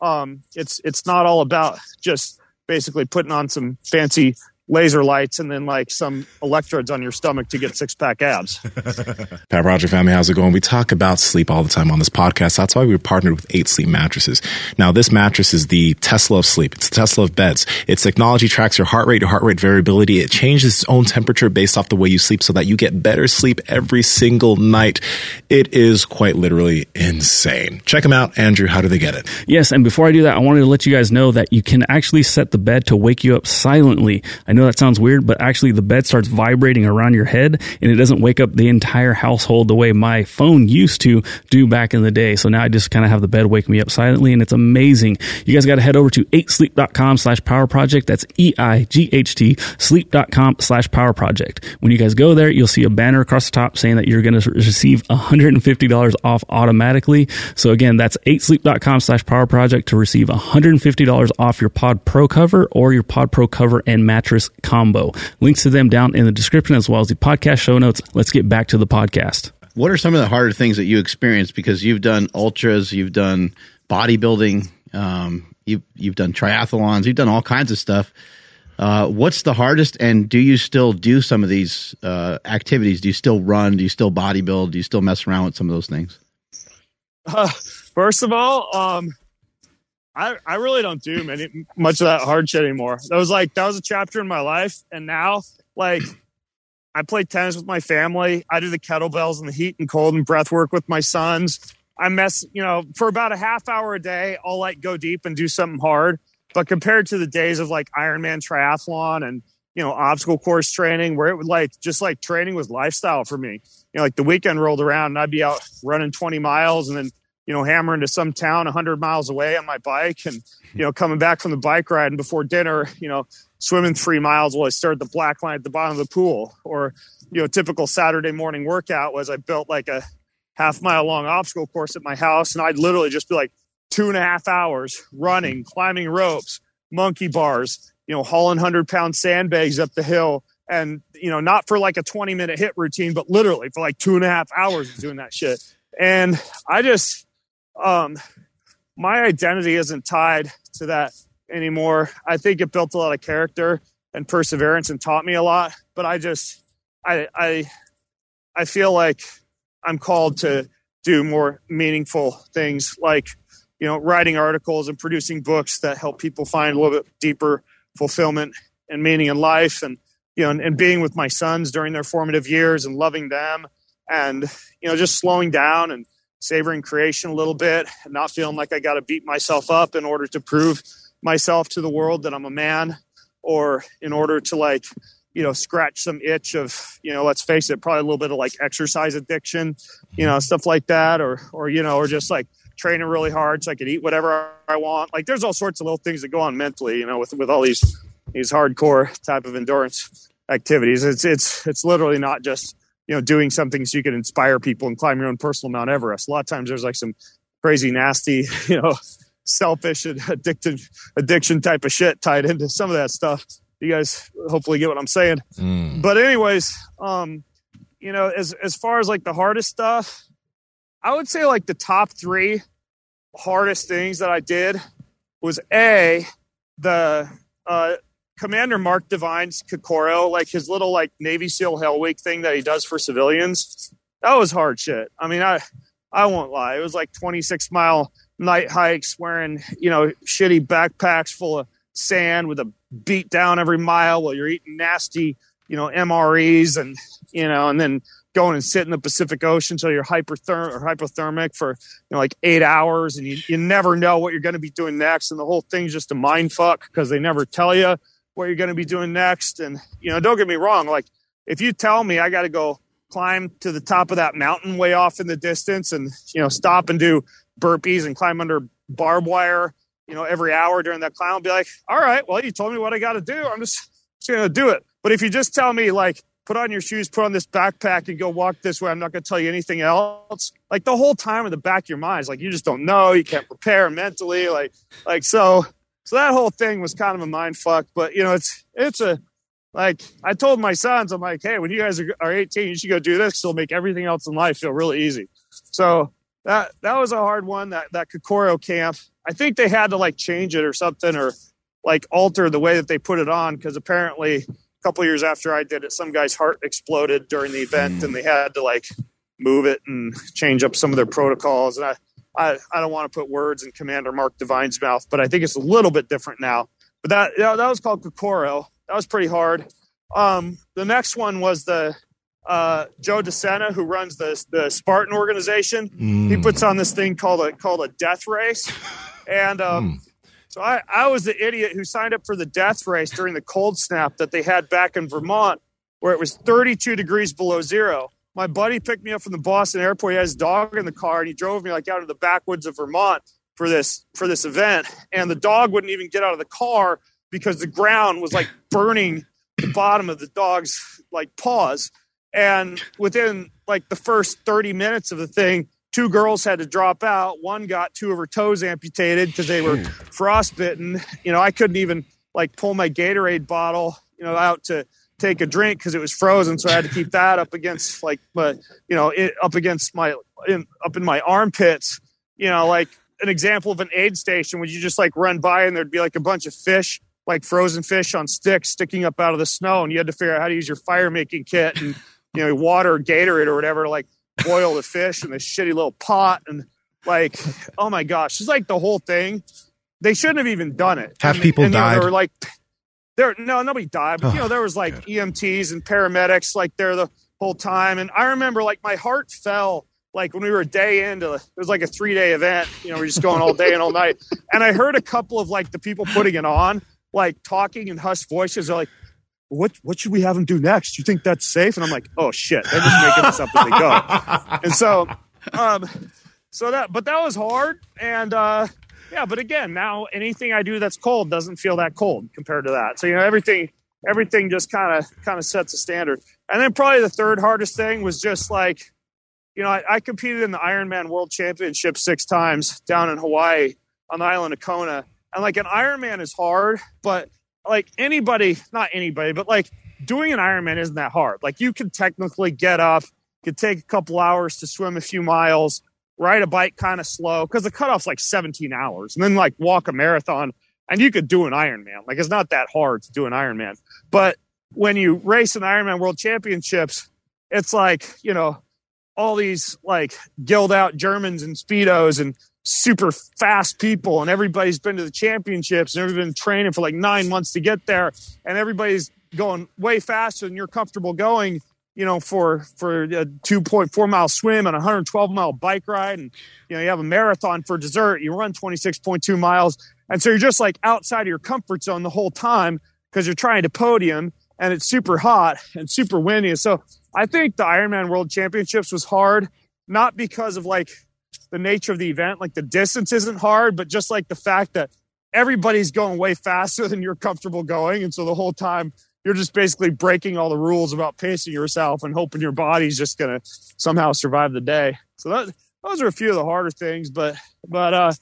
um, it's it's not all about just basically putting on some fancy laser lights and then like some electrodes on your stomach to get six pack abs. Power Project family, how's it going? We talk about sleep all the time on this podcast. That's why we partnered with Eight Sleep mattresses. Now, this mattress is the Tesla of sleep. It's the Tesla of beds. Its technology tracks your heart rate, your heart rate variability. It changes its own temperature based off the way you sleep so that you get better sleep every single night. It is quite literally insane. Check them out. Andrew, how do they get it? Yes. And before I do that, I wanted to let you guys know that you can actually set the bed to wake you up silently. I know that sounds weird, but actually the bed starts vibrating around your head and it doesn't wake up the entire household the way my phone used to do back in the day. So now I just kind of have the bed wake me up silently and it's amazing. You guys got to head over to 8sleep.com slash power project. That's E-I-G-H-T sleep.com slash power project. When you guys go there, you'll see a banner across the top saying that you're going to receive $150 off automatically. So again, that's 8sleep.com slash power project to receive $150 off your pod pro cover or your pod pro cover and mattress combo. Links to them down in the description as well as the podcast show notes. Let's get back to the podcast. What are some of the harder things that you experienced because you've done ultras, you've done bodybuilding, um, you've you've done triathlons, you've done all kinds of stuff. Uh, what's the hardest, and do you still do some of these uh, activities? Do you still run? Do you still bodybuild? Do you still mess around with some of those things? Uh, first of all, um, I, I really don't do many much of that hard shit anymore. That was like that was a chapter in my life, and now like I play tennis with my family. I do the kettlebells and the heat and cold and breath work with my sons. I mess, you know, for about a half hour a day. I'll like go deep and do something hard. But compared to the days of like Ironman triathlon and you know obstacle course training, where it would like just like training was lifestyle for me. You know, like the weekend rolled around and I'd be out running 20 miles and then you know, hammering to some town 100 miles away on my bike and, you know, coming back from the bike ride and before dinner, you know, swimming three miles while I started the black line at the bottom of the pool. Or, you know, typical Saturday morning workout was I built like a half mile long obstacle course at my house and I'd literally just be like two and a half hours running, climbing ropes, monkey bars, you know, hauling 100 pound sandbags up the hill. And, you know, not for like a 20 minute hit routine, but literally for like two and a half hours doing that shit. And I just, um, my identity isn't tied to that anymore. I think it built a lot of character and perseverance and taught me a lot. But I just, I, I, I feel like I'm called to do more meaningful things like, you know, writing articles and producing books that help people find a little bit deeper fulfillment and meaning in life and, you know, and, and being with my sons during their formative years and loving them and, you know, just slowing down and savoring creation a little bit not feeling like I got to beat myself up in order to prove myself to the world that I'm a man or in order to like, you know, scratch some itch of, you know, let's face it, probably a little bit of like exercise addiction, you know, stuff like that or, or, you know, or just like training really hard so I could eat whatever I want. Like there's all sorts of little things that go on mentally, you know, with, with all these, these hardcore type of endurance activities. It's, it's, it's literally not just, you know, doing something so you can inspire people and climb your own personal Mount Everest. A lot of times there's like some crazy, nasty, you know, selfish and addicted addiction type of shit tied into some of that stuff. You guys hopefully get what I'm saying. Mm. But anyways, um, you know, as as far as like the hardest stuff, I would say like the top three hardest things that I did was a the uh, Commander Mark Divine's Kokoro, like his little like Navy SEAL Hell Week thing that he does for civilians, that was hard shit. I mean, I I won't lie. It was like 26 mile night hikes wearing, you know, shitty backpacks full of sand with a beat down every mile while you're eating nasty, you know, MREs and, you know, and then going and sit in the Pacific Ocean so you're hypertherm or hypothermic for, you know, like eight hours and you, you never know what you're going to be doing next. And the whole thing's just a mind fuck because they never tell you what you're going to be doing next. And, you know, don't get me wrong, like if you tell me I got to go climb to the top of that mountain way off in the distance and you know stop and do burpees and climb under barbed wire you know every hour during that climb i'll be like all right well you told me what i got to do. I'm just, just gonna do it. But if you just tell me like put on your shoes put on this backpack and go walk this way i'm not gonna tell you anything else like the whole time in the back of your mind is like you just don't know. You can't prepare mentally like like so so that whole thing was kind of a mind fuck but you know it's it's a like I told my sons, I'm like, hey, when you guys are, are 18, you should go do this. It'll make everything else in life feel really easy. So that that was a hard one. That that Kokoro camp. I think they had to like change it or something or like alter the way that they put it on because apparently a couple years after I did it, some guy's heart exploded during the event hmm. and they had to like move it and change up some of their protocols. And I I, I don't want to put words in Commander Mark Divine's mouth, but I think it's a little bit different now. But that you know, that was called Kokoro that was pretty hard. Um, the next one was the uh, Joe DeSena, who runs the the Spartan organization. Mm. He puts on this thing called a called a death race, and um, mm. so I I was the idiot who signed up for the death race during the cold snap that they had back in Vermont, where it was 32 degrees below zero. My buddy picked me up from the Boston airport. He had his dog in the car, and he drove me like out of the backwoods of Vermont for this for this event. And the dog wouldn't even get out of the car because the ground was like burning the bottom of the dog's like paws. And within like the first 30 minutes of the thing, two girls had to drop out. One got two of her toes amputated because they were hmm. frostbitten. You know, I couldn't even like pull my Gatorade bottle, you know, out to take a drink because it was frozen. So I had to keep that up against like, but you know, it, up against my, in, up in my armpits, you know, like an example of an aid station would you just like run by and there'd be like a bunch of fish like frozen fish on sticks sticking up out of the snow, and you had to figure out how to use your fire making kit and you know water Gatorade or whatever to like boil the fish in this shitty little pot and like oh my gosh, it's like the whole thing. They shouldn't have even done it. Have and, people and, died? Know, they were like there. No, nobody died, but oh, you know there was like good. EMTs and paramedics like there the whole time, and I remember like my heart fell like when we were a day into it was like a three day event you know we're just going all day and all night and i heard a couple of like the people putting it on like talking in hushed voices. They're like, what what should we have them do next? You think that's safe? And I'm like, oh shit, they're just making this up as they go. And so, um, so that but that was hard. And uh, yeah, but again, now anything I do that's cold doesn't feel that cold compared to that. So you know, everything everything just kind of kind of sets a standard. And then probably the third hardest thing was just like, you know, I, I competed in the Ironman World Championship six times down in Hawaii on the island of Kona and like an Ironman is hard, but like anybody, not anybody, but like doing an Ironman isn't that hard. Like you can technically get up, could take a couple hours to swim a few miles, ride a bike kind of slow because the cutoff's like 17 hours, and then like walk a marathon, and you could do an Ironman. Like it's not that hard to do an Ironman. But when you race an Ironman World Championships, it's like you know all these like gilled out Germans and speedos and super fast people and everybody's been to the championships and everybody's been training for like nine months to get there and everybody's going way faster than you're comfortable going you know for for a 2.4 mile swim and a 112 mile bike ride and you know you have a marathon for dessert you run 26.2 miles and so you're just like outside of your comfort zone the whole time because you're trying to podium and it's super hot and super windy so i think the ironman world championships was hard not because of like the nature of the event. Like the distance isn't hard, but just like the fact that everybody's going way faster than you're comfortable going. And so the whole time you're just basically breaking all the rules about pacing yourself and hoping your body's just going to somehow survive the day. So that, those are a few of the harder things, but, but, uh,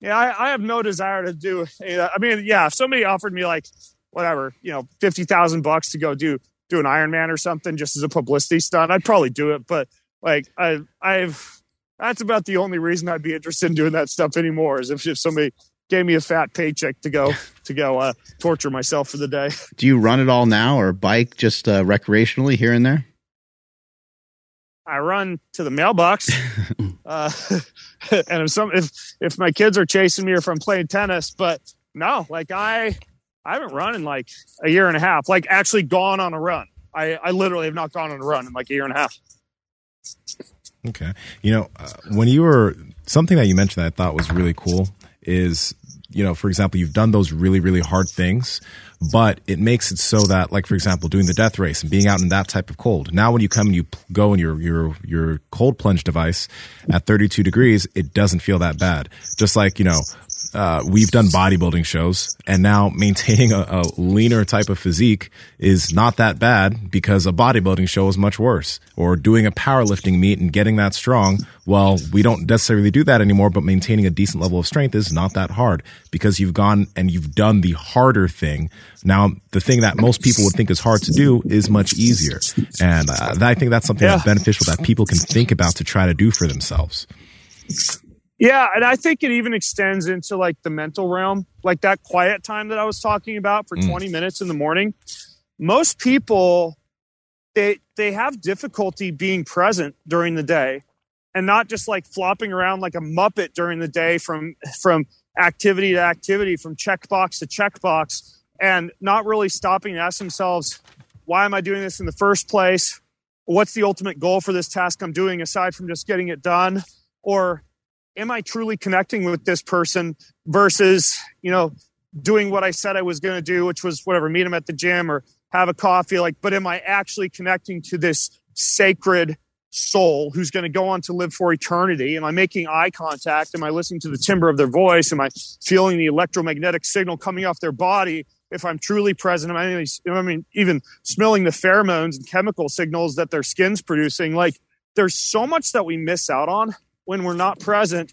yeah, I, I have no desire to do. I mean, yeah, if somebody offered me like whatever, you know, fifty thousand bucks to go do do an Ironman or something just as a publicity stunt, I'd probably do it. But like, I I've that's about the only reason I'd be interested in doing that stuff anymore is if, if somebody gave me a fat paycheck to go to go uh, torture myself for the day. Do you run it all now or bike just uh, recreationally here and there? I run to the mailbox, uh, and if some if if my kids are chasing me or if I'm playing tennis, but no, like I I haven't run in like a year and a half. Like actually gone on a run. I I literally have not gone on a run in like a year and a half. Okay. You know, uh, when you were something that you mentioned that I thought was really cool is you know, for example, you've done those really, really hard things, but it makes it so that, like, for example, doing the death race and being out in that type of cold. Now, when you come and you go in your, your, your cold plunge device at 32 degrees, it doesn't feel that bad. Just like, you know, uh, we've done bodybuilding shows and now maintaining a, a, leaner type of physique is not that bad because a bodybuilding show is much worse or doing a powerlifting meet and getting that strong. Well, we don't necessarily do that anymore, but maintaining a decent level of strength is not that hard because you've gone and you've done the harder thing. Now, the thing that most people would think is hard to do is much easier. And uh, I think that's something yeah. that's beneficial that people can think about to try to do for themselves. Yeah, and I think it even extends into like the mental realm, like that quiet time that I was talking about for mm. 20 minutes in the morning. Most people they they have difficulty being present during the day and not just like flopping around like a muppet during the day from from activity to activity, from checkbox to checkbox and not really stopping to ask themselves, why am I doing this in the first place? What's the ultimate goal for this task I'm doing aside from just getting it done? Or am I truly connecting with this person versus, you know, doing what I said I was going to do, which was whatever, meet him at the gym or have a coffee. Like, but am I actually connecting to this sacred soul who's going to go on to live for eternity? Am I making eye contact? Am I listening to the timbre of their voice? Am I feeling the electromagnetic signal coming off their body? If I'm truly present, am I, I mean, even smelling the pheromones and chemical signals that their skin's producing? Like, there's so much that we miss out on when we're not present.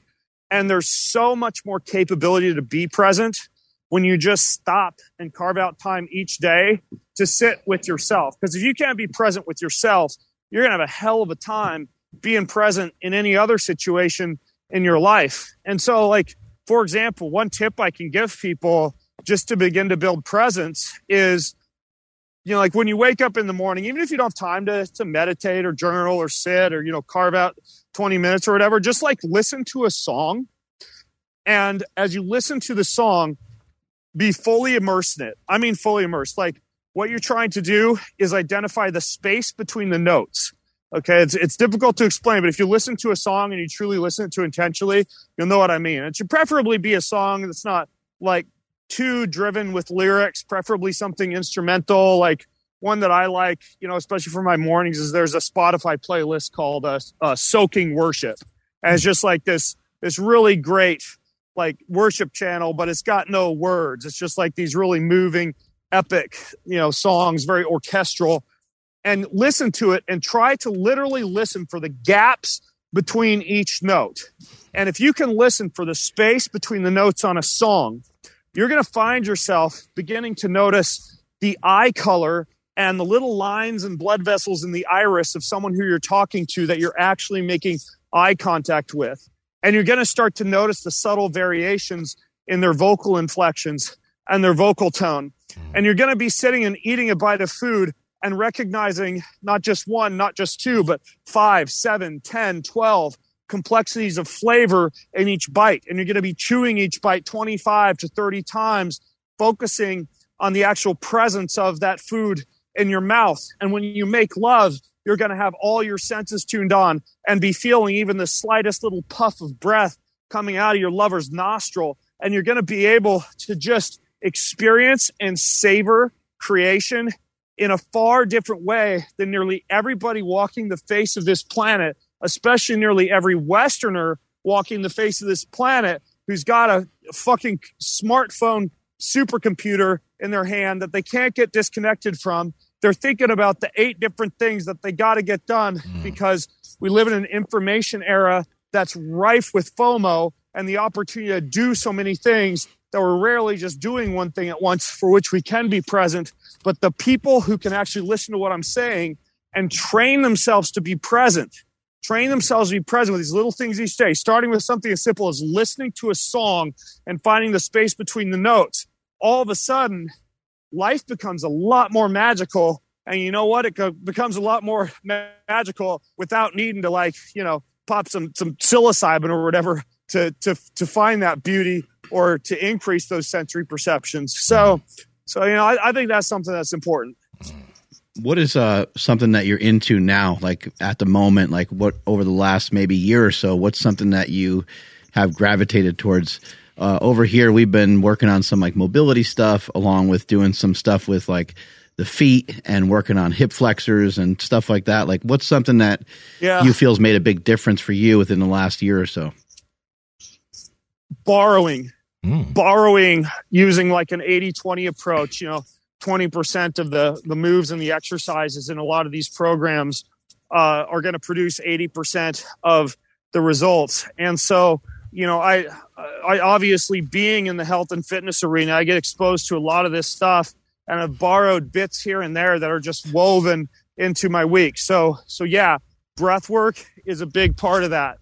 And there's so much more capability to be present when you just stop and carve out time each day to sit with yourself. Because if you can't be present with yourself, you're going to have a hell of a time being present in any other situation in your life. And so, like, for example, one tip I can give people just to begin to build presence is you know, like when you wake up in the morning, even if you don't have time to, to meditate or journal or sit or, you know, carve out 20 minutes or whatever, just like listen to a song. And as you listen to the song, be fully immersed in it. I mean, fully immersed. Like what you're trying to do is identify the space between the notes. Okay. It's, it's difficult to explain, but if you listen to a song and you truly listen to it intentionally, you'll know what I mean. It should preferably be a song that's not like too driven with lyrics, preferably something instrumental, like one that I like, you know, especially for my mornings, is there's a Spotify playlist called uh, uh, "Soaking Worship," and it's just like this this really great like worship channel, but it's got no words. It's just like these really moving, epic, you know, songs, very orchestral. And listen to it and try to literally listen for the gaps between each note. And if you can listen for the space between the notes on a song, you're going to find yourself beginning to notice the eye color and the little lines and blood vessels in the iris of someone who you're talking to that you're actually making eye contact with. And you're going to start to notice the subtle variations in their vocal inflections and their vocal tone. Mm-hmm. And you're going to be sitting and eating a bite of food and recognizing not just one, not just two, but five, seven, ten, twelve complexities of flavor in each bite. And you're going to be chewing each bite 25 to 30 times, focusing on the actual presence of that food in your mouth. And when you make love, you're going to have all your senses tuned on and be feeling even the slightest little puff of breath coming out of your lover's nostril. And you're going to be able to just experience and savor creation in a far different way than nearly everybody walking the face of this planet especially nearly every Westerner walking the face of this planet who's got a fucking smartphone supercomputer in their hand that they can't get disconnected from. They're thinking about the eight different things that they got to get done mm. because we live in an information era that's rife with FOMO and the opportunity to do so many things that we're rarely just doing one thing at once for which we can be present. But the people who can actually listen to what I'm saying and train themselves to be present train themselves to be present with these little things each day, starting with something as simple as listening to a song and finding the space between the notes. All of a sudden, life becomes a lot more magical. And you know what? It becomes a lot more magical without needing to like, you know, pop some, some psilocybin or whatever to, to, to find that beauty or to increase those sensory perceptions. So, so, you know, I, I think that's something that's important what is uh something that you're into now like at the moment like what over the last maybe year or so what's something that you have gravitated towards uh, over here we've been working on some like mobility stuff along with doing some stuff with like the feet and working on hip flexors and stuff like that. Like, what's something that Yeah. you feel's made a big difference for you within the last year or so? borrowing Mm. borrowing using like an 80-20 approach you know 20% of the the moves and the exercises in a lot of these programs uh, are going to produce 80% of the results and so you know i i obviously being in the health and fitness arena i get exposed to a lot of this stuff and i've borrowed bits here and there that are just woven into my week so so yeah breath work is a big part of that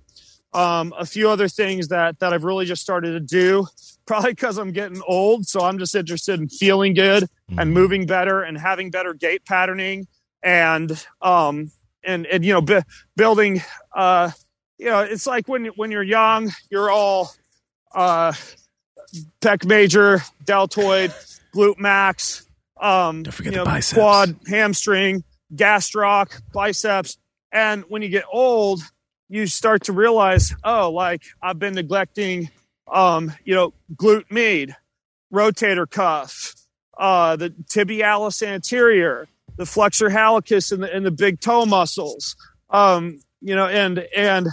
um, a few other things that that I've really just started to do, probably because I'm getting old. So I'm just interested in feeling good and moving better and having better gait patterning and um and and you know bu- building uh you know it's like when when you're young you're all uh pec major deltoid glute max um Don't forget you the biceps. quad hamstring gastroc biceps and when you get old you start to realize, oh, like I've been neglecting, um, you know, glute med, rotator cuff, uh, the tibialis anterior, the flexor hallucis, and the, and the big toe muscles. Um, you know, and and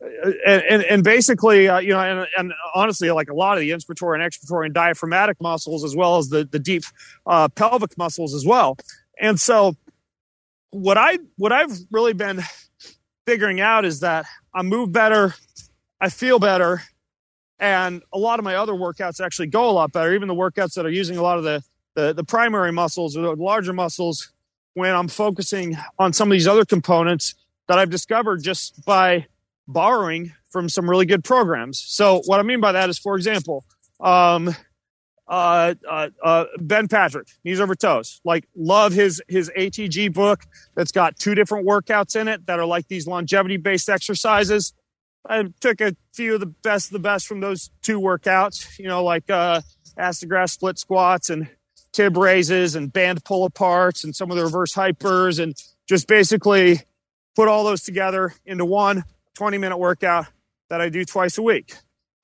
and and basically, uh, you know, and, and honestly, like a lot of the inspiratory and expiratory and diaphragmatic muscles, as well as the the deep uh, pelvic muscles as well. And so, what I what I've really been figuring out is that I move better, I feel better, and a lot of my other workouts actually go a lot better. Even the workouts that are using a lot of the the, the primary muscles or the larger muscles, when I'm focusing on some of these other components that I've discovered just by borrowing from some really good programs. So what I mean by that is, for example, um, uh, uh, uh, Ben Patrick, knees over toes. Like, love his his ATG book that's got two different workouts in it that are like these longevity based exercises. I took a few of the best of the best from those two workouts, you know, like uh, Astagrass split squats and tib raises and band pull aparts and some of the reverse hypers and just basically put all those together into one 20 minute workout that I do twice a week.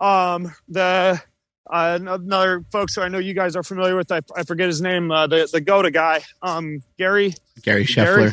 Um, the uh, another folks who I know you guys are familiar with, I, I forget his name, uh, the the GOATA guy, um, Gary. Gary Gary?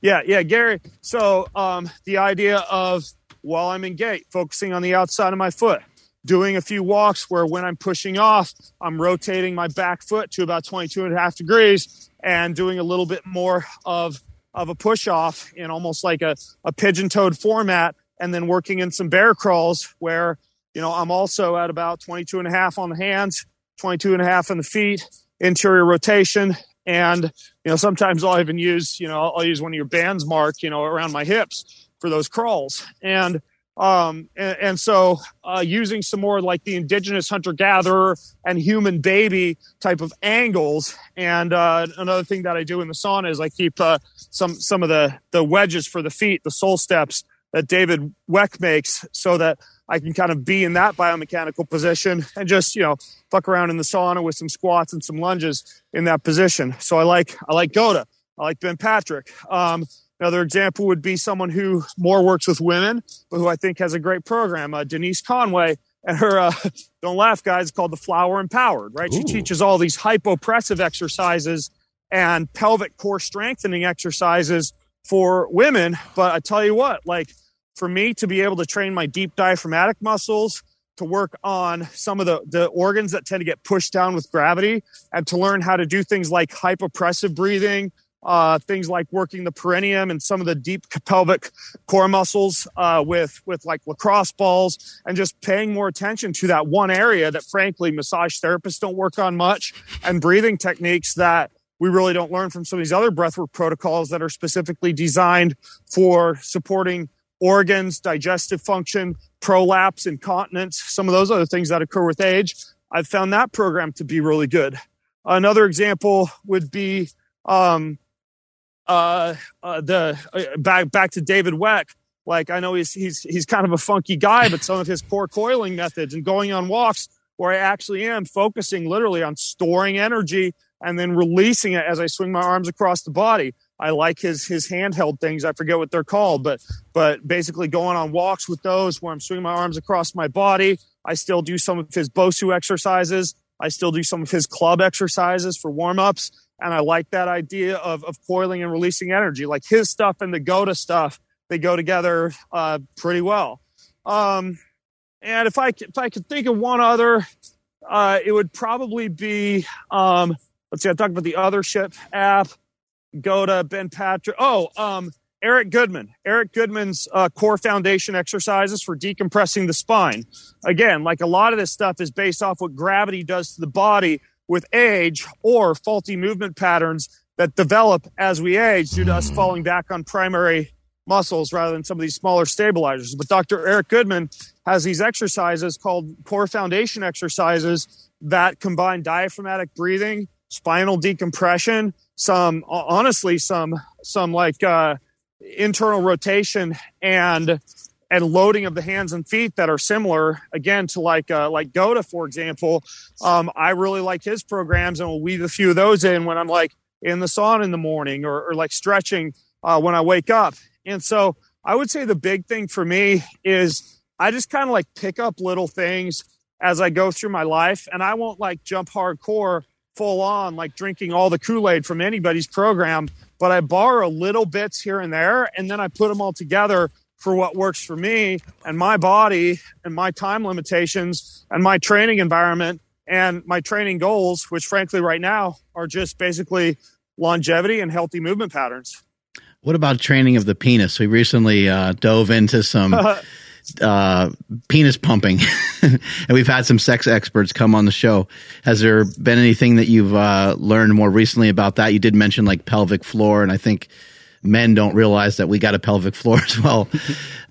Yeah, yeah, Gary. So um, the idea of while I'm in gait, focusing on the outside of my foot, doing a few walks where when I'm pushing off, I'm rotating my back foot to about 22 and a half degrees and doing a little bit more of of a push off in almost like a, a pigeon toed format and then working in some bear crawls where you know i'm also at about 22 and a half on the hands 22 and a half on the feet interior rotation and you know sometimes i'll even use you know i'll, I'll use one of your bands mark you know around my hips for those crawls. And um and, and so uh using some more like the indigenous hunter gatherer and human baby type of angles and uh another thing that i do in the sauna is i keep uh some some of the the wedges for the feet the sole steps that david weck makes so that I can kind of be in that biomechanical position and just, you know, fuck around in the sauna with some squats and some lunges in that position. So I like, I like GOATA. I like Ben Patrick. Um, another example would be someone who more works with women, but who I think has a great program, uh, Denise Conway. And her, uh, don't laugh, guys, called the Flower Empowered, right? She teaches all these hypopressive exercises and pelvic core strengthening exercises for women. But I tell you what, like, for me to be able to train my deep diaphragmatic muscles to work on some of the, the organs that tend to get pushed down with gravity and to learn how to do things like hypopressive breathing uh, things like working the perineum and some of the deep pelvic core muscles uh, with with like lacrosse balls and just paying more attention to that one area that frankly massage therapists don't work on much and breathing techniques that we really don't learn from some of these other breathwork protocols that are specifically designed for supporting organs, digestive function, prolapse, incontinence, some of those other things that occur with age. I've found that program to be really good. Another example would be um, uh, uh, the uh, back back to David Weck. Like I know he's he's he's kind of a funky guy, but some of his core coiling methods and going on walks where I actually am focusing literally on storing energy and then releasing it as I swing my arms across the body. I like his his handheld things. I forget what they're called, but but basically going on walks with those where I'm swinging my arms across my body. I still do some of his Bosu exercises. I still do some of his club exercises for warm ups. And I like that idea of, of coiling and releasing energy. Like his stuff and the GOATA stuff, they go together uh, pretty well. Um, and if I, if I could think of one other, uh, it would probably be, um, let's see, I talked about the Othership app, GOATA, Ben Patrick. Oh, um, Eric Goodman. Eric Goodman's uh, core foundation exercises for decompressing the spine. Again, like a lot of this stuff is based off what gravity does to the body with age or faulty movement patterns that develop as we age due to us falling back on primary muscles rather than some of these smaller stabilizers. But Dr. Eric Goodman has these exercises called core foundation exercises that combine diaphragmatic breathing, spinal decompression, some honestly some some like uh, internal rotation and and loading of the hands and feet that are similar again to like uh, like GOATA for example. Um, I really like his programs and we'll weave a few of those in when I'm like in the sauna in the morning or, or like stretching uh, when I wake up. And so I would say the big thing for me is I just kind of like pick up little things as I go through my life and I won't like jump hardcore full on like drinking all the Kool-Aid from anybody's program but I borrow little bits here and there, and then I put them all together for what works for me and my body and my time limitations and my training environment and my training goals, which frankly right now are just basically longevity and healthy movement patterns. What about training of the penis? We recently uh, dove into some uh, penis pumping, and we've had some sex experts come on the show. Has there been anything that you've uh, learned more recently about that? You did mention like pelvic floor, and I think men don't realize that we got a pelvic floor as well.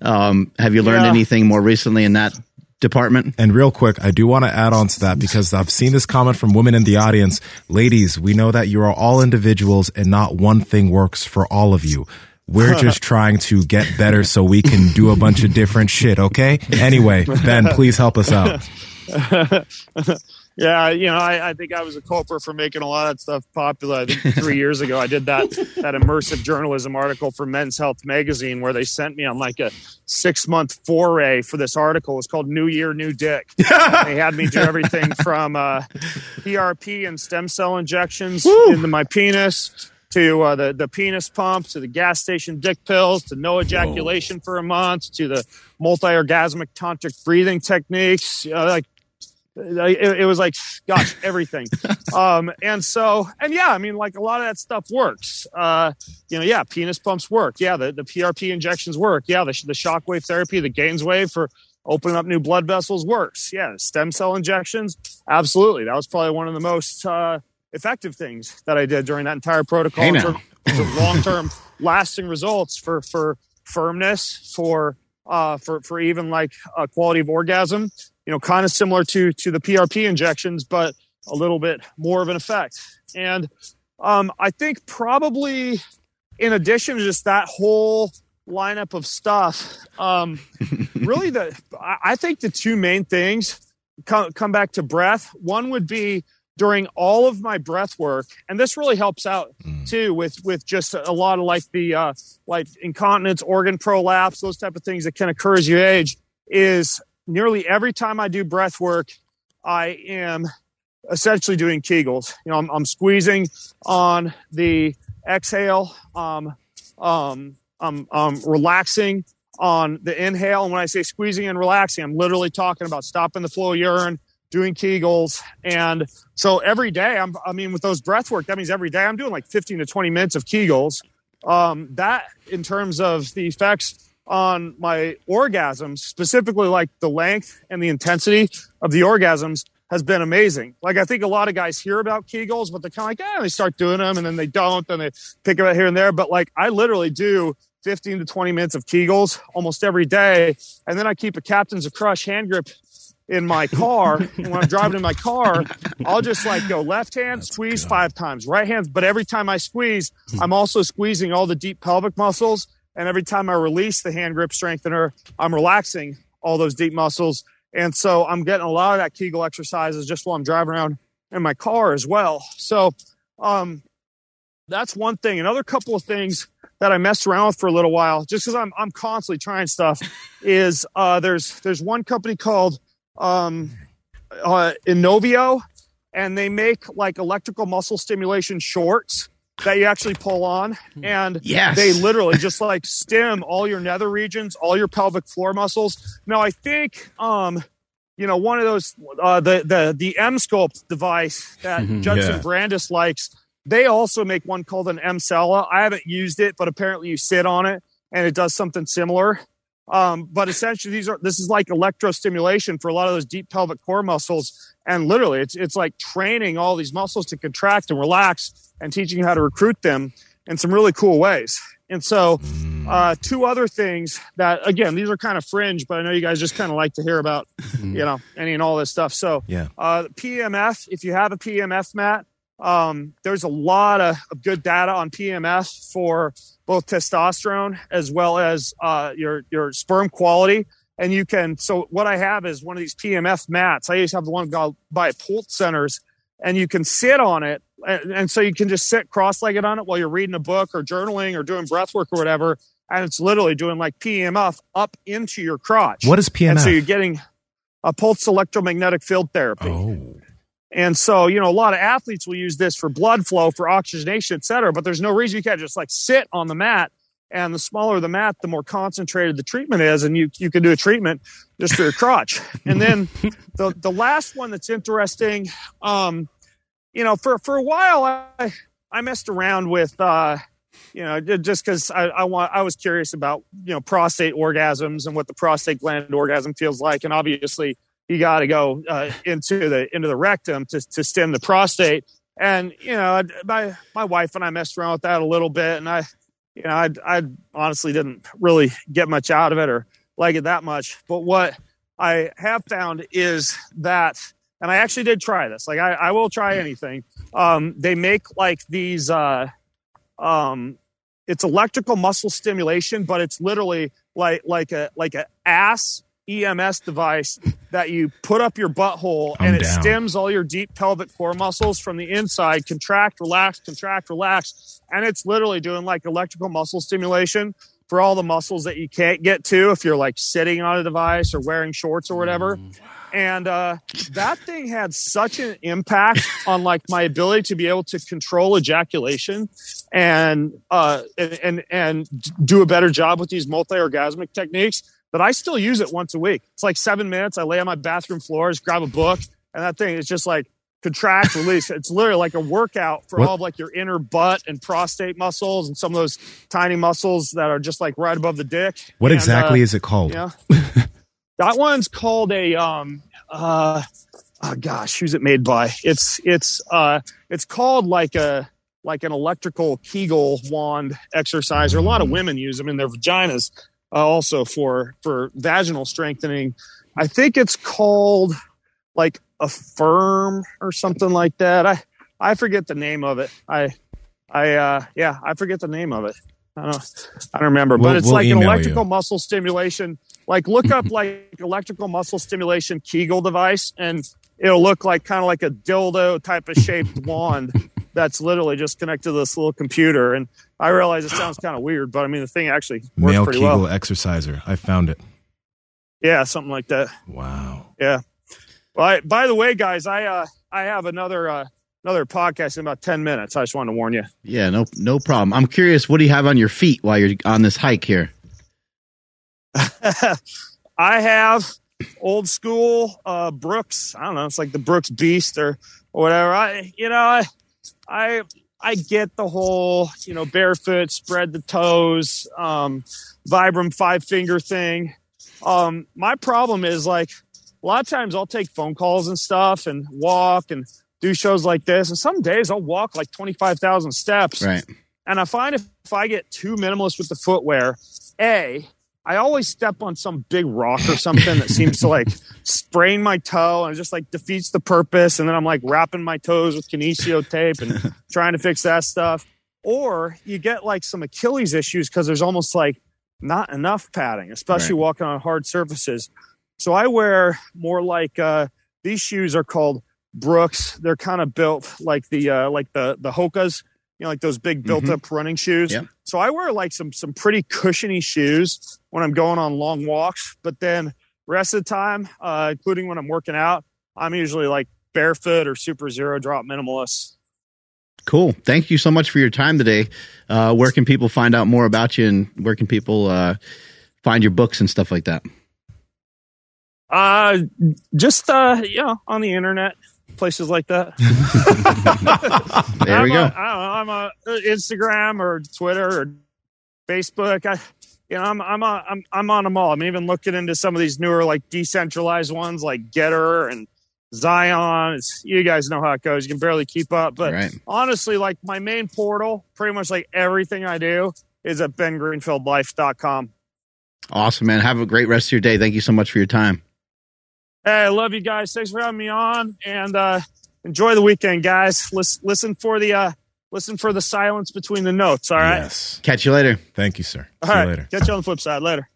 Um, have you learned yeah. anything more recently in that department. And real quick, I do want to add on to that because I've seen this comment from women in the audience. Ladies, we know that you are all individuals and not one thing works for all of you. We're just trying to get better so we can do a bunch of different shit, okay? Anyway, Ben, please help us out. yeah, you know, I, I, think I was a culprit for making a lot of that stuff popular. I think three years ago, I did that that immersive journalism article for Men's Health magazine, where they sent me on like a six month foray for this article. It was called "New Year, New Dick." they had me do everything from uh, PRP and stem cell injections Woo! into my penis to uh, the the penis pump to the gas station dick pills to no ejaculation Whoa. for a month to the multi-orgasmic tantric breathing techniques uh, like it, it, was like gosh everything. Um, and so and yeah i mean like a lot of that stuff works. Uh, you know yeah penis pumps work. Yeah the, the prp injections work. Yeah the, the shockwave therapy the Gainswave for opening up new blood vessels works. Yeah stem cell injections absolutely. That was probably one of the most uh, effective things that I did during that entire protocol. Hey long term lasting results for for firmness for uh, for for even like a quality of orgasm. You know, kind of similar to to the PRP injections, but a little bit more of an effect. And um, I think probably in addition to just that whole lineup of stuff, um, really the I think the two main things come come back to breath. One would be during all of my breath work and this really helps out mm. too with with just a lot of like the uh like incontinence organ prolapse those type of things that can occur as you age is nearly every time i do breath work i am essentially doing kegels you know i'm, I'm squeezing on the exhale um um i'm, I'm relaxing on the inhale and when i say squeezing and relaxing i'm literally talking about stopping the flow of urine doing Kegels. And so every day, I'm, I mean, with those breath work, that means every day I'm doing like 15 to 20 minutes of Kegels. Um, that, in terms of the effects on my orgasms, specifically like the length and the intensity of the orgasms, has been amazing. Like I think a lot of guys hear about Kegels, but they're kind of like, yeah, they start doing them and then they don't, and they pick it up here and there. But like I literally do 15 to 20 minutes of Kegels almost every day. And then I keep a Captains of Crush hand grip in my car. and when I'm driving in my car, I'll just like go left hand, That's squeeze good. five times, right hand. But every time I squeeze, hmm. I'm also squeezing all the deep pelvic muscles. And every time I release the hand grip strengthener, I'm relaxing all those deep muscles. And so I'm getting a lot of that Kegel exercises just while I'm driving around in my car as well. So, um, that's one thing. Another couple of things that I messed around with for a little while, just because I'm I'm constantly trying stuff, is uh, there's there's one company called um, uh, Innovo, and they make like electrical muscle stimulation shorts that you actually pull on, and Yes. they literally just like stim all your nether regions, all your pelvic floor muscles. Now, I think, um, you know, one of those uh, the the the Emsculpt device that Judson Yeah. Brandeis likes. They also make one called an Emsella. I haven't used it, but apparently you sit on it and it does something similar. Um, but essentially, these are this is like electrostimulation for a lot of those deep pelvic core muscles, and literally, it's it's like training all these muscles to contract and relax, and teaching you how to recruit them in some really cool ways. And so, uh, two other things that again, these are kind of fringe, but I know you guys just kind of like to hear about, you know, any and all this stuff. So, Yeah. uh, PMF, if you have a PMF mat, um, there's a lot of, of good data on PMF for both testosterone as well as uh, your your sperm quality. And you can. So what I have is one of these PMF mats. I used to have the one go by Pulse Centers, and you can sit on it, and, and so you can just sit cross-legged on it while you're reading a book or journaling or doing breath work or whatever. And it's literally doing like PMF up into your crotch. What is And so you're getting a pulse electromagnetic field therapy. Oh. And so, you know, a lot of athletes will use this for blood flow, for oxygenation, et cetera. But there's no reason you can't just like sit on the mat. And the smaller the mat, the more concentrated the treatment is. And you, you can do a treatment just for your crotch. And then the, the last one that's interesting, um, you know, for, for a while, I, I messed around with, uh, you know, just because I, I want, I was curious about, you know, prostate orgasms and what the prostate gland orgasm feels like. And obviously, you got to go uh, into the into the rectum to to stem the prostate. And you know, my my wife and I messed around with that a little bit, and I, you know, I I honestly didn't really get much out of it or like it that much. But what I have found is that, and I actually did try this. Like I, I will try anything. Um, they make like these. Uh, um, it's electrical muscle stimulation, but it's literally like like a like a ass EMS device that you put up your butthole I'm and it down. stims all your deep pelvic core muscles from the inside, contract, relax, contract, relax. And it's literally doing like electrical muscle stimulation for all the muscles that you can't get to if you're like sitting on a device or wearing shorts or whatever. And uh, that thing had such an impact on like my ability to be able to control ejaculation and uh, and and, and do a better job with these multi-orgasmic techniques that I still use it once a week. It's like seven minutes. I lay on my bathroom floors, grab a book, and that thing is just like contract, release. It's literally like a workout for What- all of like your inner butt and prostate muscles and some of those tiny muscles that are just like right above the dick. What And, exactly uh, is it called? yeah. that one's called a um uh oh gosh, who's it made by? It's it's uh it's called like a like an electrical Kegel wand exercise, or A lot of women use them in their vaginas uh, also for for vaginal strengthening. I think it's called like a firm or something like that. I I forget the name of it. I I uh yeah, I forget the name of it. I don't I don't remember, We'll- but it's we'll like an electrical you. muscle stimulation. Like look up like electrical muscle stimulation Kegel device and it'll look like kind of like a dildo type of shaped wand that's literally just connected to this little computer. And I realize it sounds kind of weird, but I mean the thing actually works Male pretty Kegel well. exerciser. I found it. Yeah, something like that. Wow. Yeah. Well, I, by the way, guys, I uh, I have another uh, another podcast in about ten minutes. I just wanted to warn you. Yeah, no, no problem. I'm curious, what do you have on your feet while you're on this hike here? I have old school uh, Brooks. I don't know. It's like the Brooks Beast or, or whatever. I you know I I I get the whole you know barefoot, spread the toes, um, Vibram five finger thing. Um, my problem is like a lot of times I'll take phone calls and stuff and walk and do shows like this, and some days I'll walk like twenty five thousand steps. Right. And I find if, if I get too minimalist with the footwear, A, I always step on some big rock or something that seems to like sprain my toe and just like defeats the purpose. And then I'm like wrapping my toes with kinesio tape and trying to fix that stuff. Or you get like some Achilles issues because there's almost like not enough padding, especially Right. walking on hard surfaces. So I wear more like uh, these shoes are called Brooks. They're kind of built like the uh, like the the Hokas, you know, like those big built up running shoes. Yep. So I wear like some some pretty cushiony shoes when I'm going on long walks. But then rest of the time, uh, including when I'm working out, I'm usually like barefoot or super zero drop minimalist. Cool. Thank you so much for your time today. Uh, where can people find out more about you and where can people uh, find your books and stuff like that? Uh, just, uh, you know, on the internet, places like that. There I'm we go. A, I don't know, I'm a uh, Instagram or Twitter or Facebook. I, you know, I'm I'm a, I'm I'm on them all. I'm even looking into some of these newer like decentralized ones like Gettr and Zion. It's, you guys know how it goes. You can barely keep up, but Right. honestly, like my main portal, pretty much like everything I do is at bengreenfieldlife.com. Awesome, man. Have a great rest of your day. Thank you so much for your time. Hey, I love you guys. Thanks for having me on, and uh, enjoy the weekend, guys. Listen, listen for the uh, listen for the silence between the notes. All right. Yes. Catch you later. Thank you, sir. All See right. you later. Catch you on the flip side later.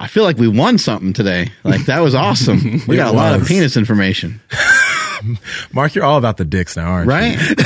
I feel like we won something today. Like that was awesome. We got a lot of penis information, Mark, you're all about the dicks now, aren't right? you?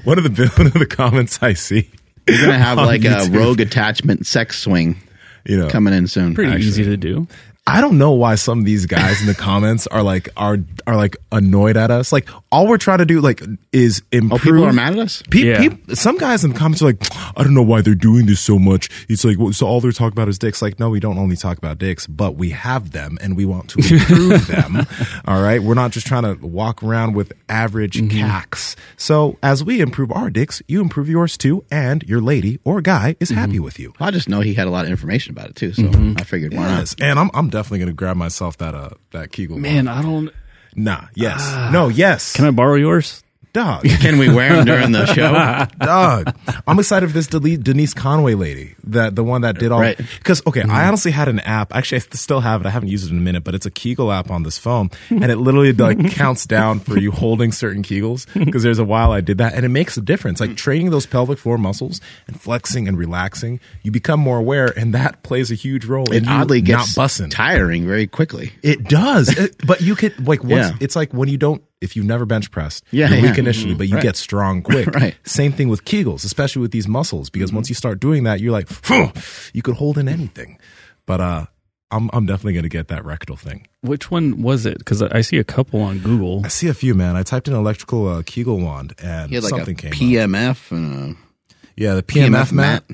One of the one of the comments I see, We're gonna have On like a rogue attachment sex swing you know, coming in soon. Pretty Actually. easy to do. I don't know why some of these guys in the comments are like are are like annoyed at us. Like all we're trying to do like is Oh, improve. people are mad at us. Pe- Yeah. peop- some guys in the comments are like, I don't know why they're doing this so much. It's like, well, so all they're talking about is dicks. Like, no, we don't only talk about dicks, but we have them and we want to improve them. All right. We're not just trying to walk around with average Mm-hmm. cacks. So as we improve our dicks, you improve yours too. And your lady or guy is happy Mm-hmm. with you. I just know he had a lot of information about it too, so I figured why Yes. And I'm, I'm definitely going to grab myself that, uh, that Kegel. Man, I don't. Nah. Yes. Ah. no. Yes. Can I borrow yours? Dog. Can we wear them during the show? Dog. I'm excited for this Denise Conway lady, that the one that did all. Right. Because okay, I mm-hmm. honestly had an app. Actually, I still have it. I haven't used it in a minute, but it's a Kegel app on this phone, and it literally like counts down for you holding certain Kegels. Because there's a while I did that, and it makes a difference. Like training those pelvic floor muscles and flexing and relaxing, you become more aware, and that plays a huge role in It you oddly not gets bussing. tiring very quickly. It does, It- but you could like once Yeah. it's like when you don't if you've never bench pressed, Yeah, you're yeah. weak initially, but you Right. get strong quick. Right. Same thing with Kegels, especially with these muscles, because once you start doing that, you're like, "Phew," you could hold in anything. But uh, I'm I'm definitely gonna get that rectal thing. Which one was it? Because I see a couple on Google. I see a few, man. I typed in electrical uh, Kegel wand, and He had like something a came up. PMF and Yeah, the a PMF, mat.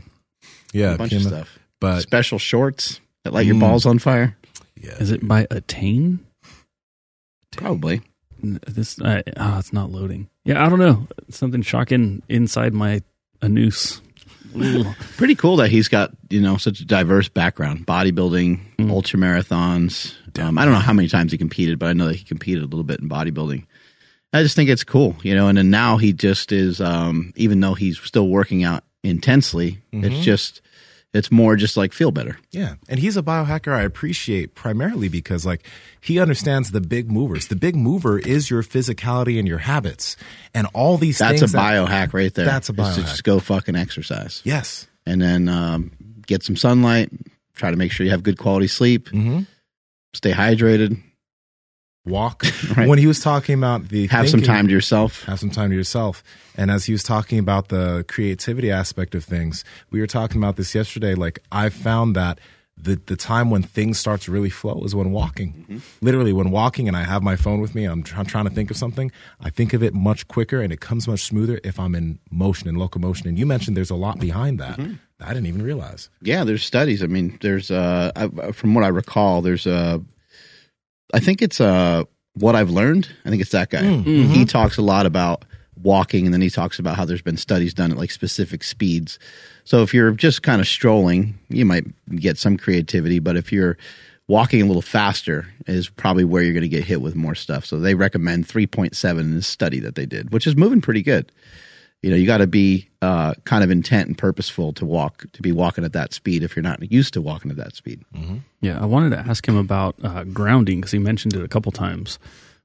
Yeah, a bunch PMF. of stuff. But Special shorts that light your balls on fire. yeah, Is it by Attain? Probably. N- This uh, oh, it's not loading. Yeah, I don't know. Something shocking inside my a noose. Pretty cool that he's got you know such a diverse background: bodybuilding, ultra marathons. Um, I don't know how many times he competed, but I know that he competed a little bit in bodybuilding. I just think it's cool, you know. And then now he just is, um, even though he's still working out intensely, it's just, it's more just like feel better. Yeah. And he's a biohacker I appreciate primarily because like he understands the big movers. The big mover is your physicality and your habits. And all these things That's a things. that- biohack right there. That's a to biohack. just go fucking exercise yes. and then um, get some sunlight. Try to make sure you have good quality sleep. Mm-hmm. Stay hydrated. Walk. Right. When he was talking about the Have some time to yourself. have some time to yourself. And as he was talking about the creativity aspect of things, we were talking about this yesterday. Like I found that the the time when things start to really flow is when walking. Literally, when walking, and I have my phone with me, I'm, try- trying to think of something. I think of it much quicker, and it comes much smoother if I'm in motion and locomotion. And you mentioned there's a lot behind that. I didn't even realize. Yeah, there's studies. I mean, there's uh, I, from what I recall, there's uh, I think it's uh, what I've learned. I think it's that guy. He talks a lot about walking, and then he talks about how there's been studies done at like specific speeds. So if you're just kind of strolling, you might get some creativity, but if you're walking a little faster, is probably where you're going to get hit with more stuff. So they recommend 3.7 in this study that they did, which is moving pretty good you know you got to be uh, kind of intent and purposeful to walk to be walking at that speed if you're not used to walking at that speed Yeah, I wanted to ask him about uh, grounding because he mentioned it a couple times.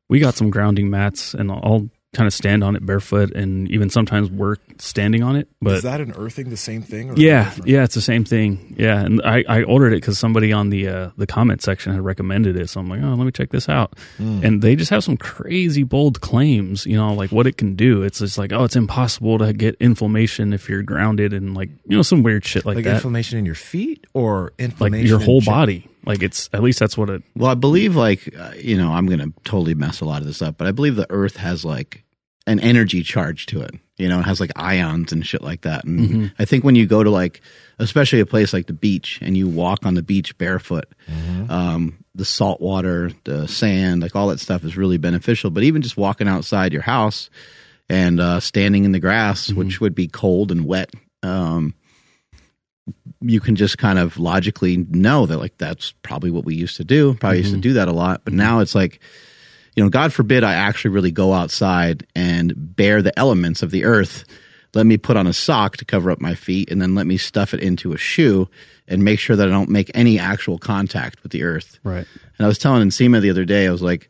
We got some grounding mats, and I'll kind of stand on it barefoot, and even sometimes work standing on it. But is that an earthing the same thing? Or yeah, yeah, it's the same thing. Yeah, and I, I ordered it because somebody on the uh, the comment section had recommended it, so I'm like, oh, let me check this out. And they just have some crazy bold claims, you know, like what it can do. It's just like, oh, it's impossible to get inflammation if you're grounded, and like you know some weird shit like, Like that, inflammation in your feet or like inflammation your whole body. Like it's at least that's what it. Well, I believe like uh, you know I'm gonna totally mess a lot of this up, but I believe the Earth has like an energy charge to it. You know, it has like ions and shit like that. And Mm-hmm. I think when you go to like, especially a place like the beach, and you walk on the beach barefoot, um, the salt water, the sand, like all that stuff is really beneficial. But even just walking outside your house and uh, standing in the grass, Mm-hmm. which would be cold and wet, um, you can just kind of logically know that like that's probably what we used to do. Probably used to Mm-hmm. do that a lot, but now it's like, you know, God forbid I actually really go outside and bear the elements of the earth. Let me put on a sock to cover up my feet, and then let me stuff it into a shoe and make sure that I don't make any actual contact with the earth. Right. And I was telling Nsima the other day, I was like,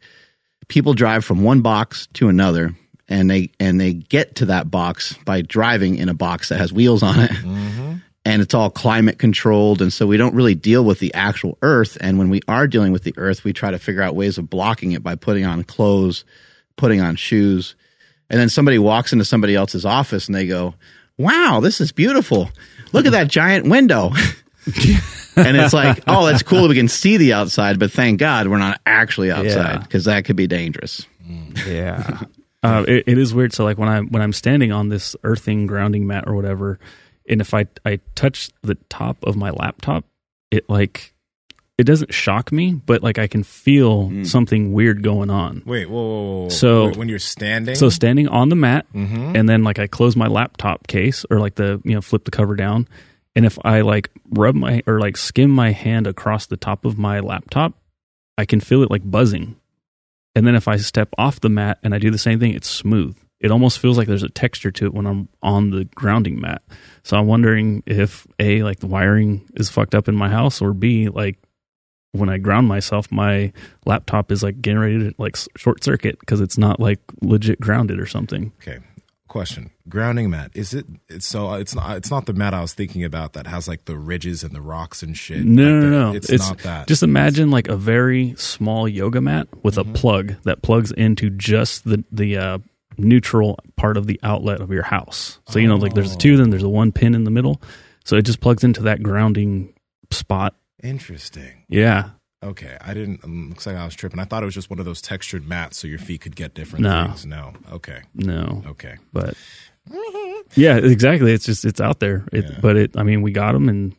people drive from one box to another, and they and they get to that box by driving in a box that has wheels on it, and it's all climate controlled, and so we don't really deal with the actual Earth. And when we are dealing with the Earth, we try to figure out ways of blocking it by putting on clothes, putting on shoes, and then somebody walks into somebody else's office and they go, "Wow, this is beautiful! Look at that giant window." and it's like, oh, that's cool. We can see the outside, but thank God we're not actually outside Yeah. because that could be dangerous. Yeah. uh, it, it is weird. So like when I when I'm standing on this earthing grounding mat or whatever, and if I I touch the top of my laptop, it like it doesn't shock me, but like I can feel something weird going on. Wait, whoa, whoa, whoa. So- Wait, when you're standing, So standing on the mat, Mhm. and then like I close my laptop case or like the you know flip the cover down, and if I like rub my or like skim my hand across the top of my laptop, I can feel it like buzzing. And then if I step off the mat and I do the same thing, it's smooth. It almost feels like there's a texture to it when I'm on the grounding mat. So I'm wondering if a like the wiring is fucked up in my house, or b like when I ground myself, my laptop is like to like short circuit because it's not like legit grounded or something. Okay. Question: Grounding mat is it? It's so it's not. It's not the mat I was thinking about that has like the ridges and the rocks and shit. No, Like no, the- no. It's, It's, not that. Just imagine like a very small yoga mat with Mm-hmm. a plug that plugs into just the the uh, neutral part of the outlet of your house. So you know, like there's a two, then there's a one pin in the middle. So it just plugs into that grounding spot. interesting. Yeah, Okay, I didn't. Um, looks like I was tripping. I thought it was just one of those textured mats so your feet could get different No. things. No. Okay. no, Okay. but yeah, exactly. It's just it's out there. It, Yeah. But it, I mean, we got them, and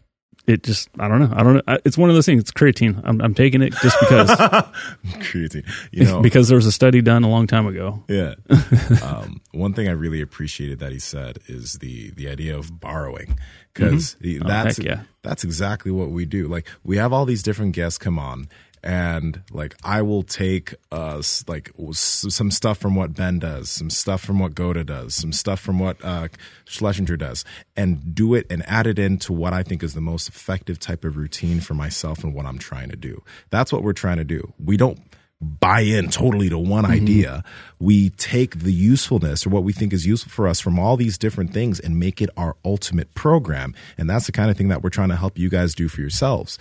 it just I don't know. I don't know. It's one of those things. It's creatine. I'm, I'm taking it just because Crazy. You know. because there was a study done a long time ago. Yeah. um, one thing I really appreciated that he said is the the idea of borrowing because Oh, that's heck yeah. that's exactly what we do. Like we have all these different guests come on. And like I will take uh like some stuff from what Ben does, some stuff from what GOATA does, some stuff from what uh Schlesinger does, and do it and add it into what I think is the most effective type of routine for myself and what I'm trying to do. That's what we're trying to do. We don't buy in totally to one idea. We take the usefulness or what we think is useful for us from all these different things and make it our ultimate program. And that's the kind of thing that we're trying to help you guys do for yourselves.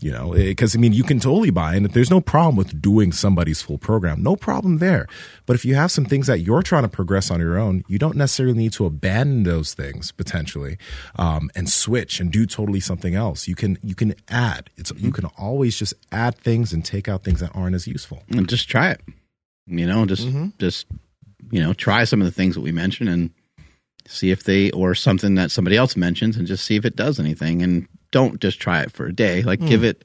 You know, because I mean, you can totally buy and There's no problem with doing somebody's full program, no problem there. But if you have some things that you're trying to progress on your own, you don't necessarily need to abandon those things potentially um, and switch and do totally something else. You can you can add. It's you can always just add things and take out things that aren't as useful. And just try it. You know, just just you know, try some of the things that we mentioned and see if they or something that somebody else mentions and just see if it does anything and don't just try it for a day. Like give it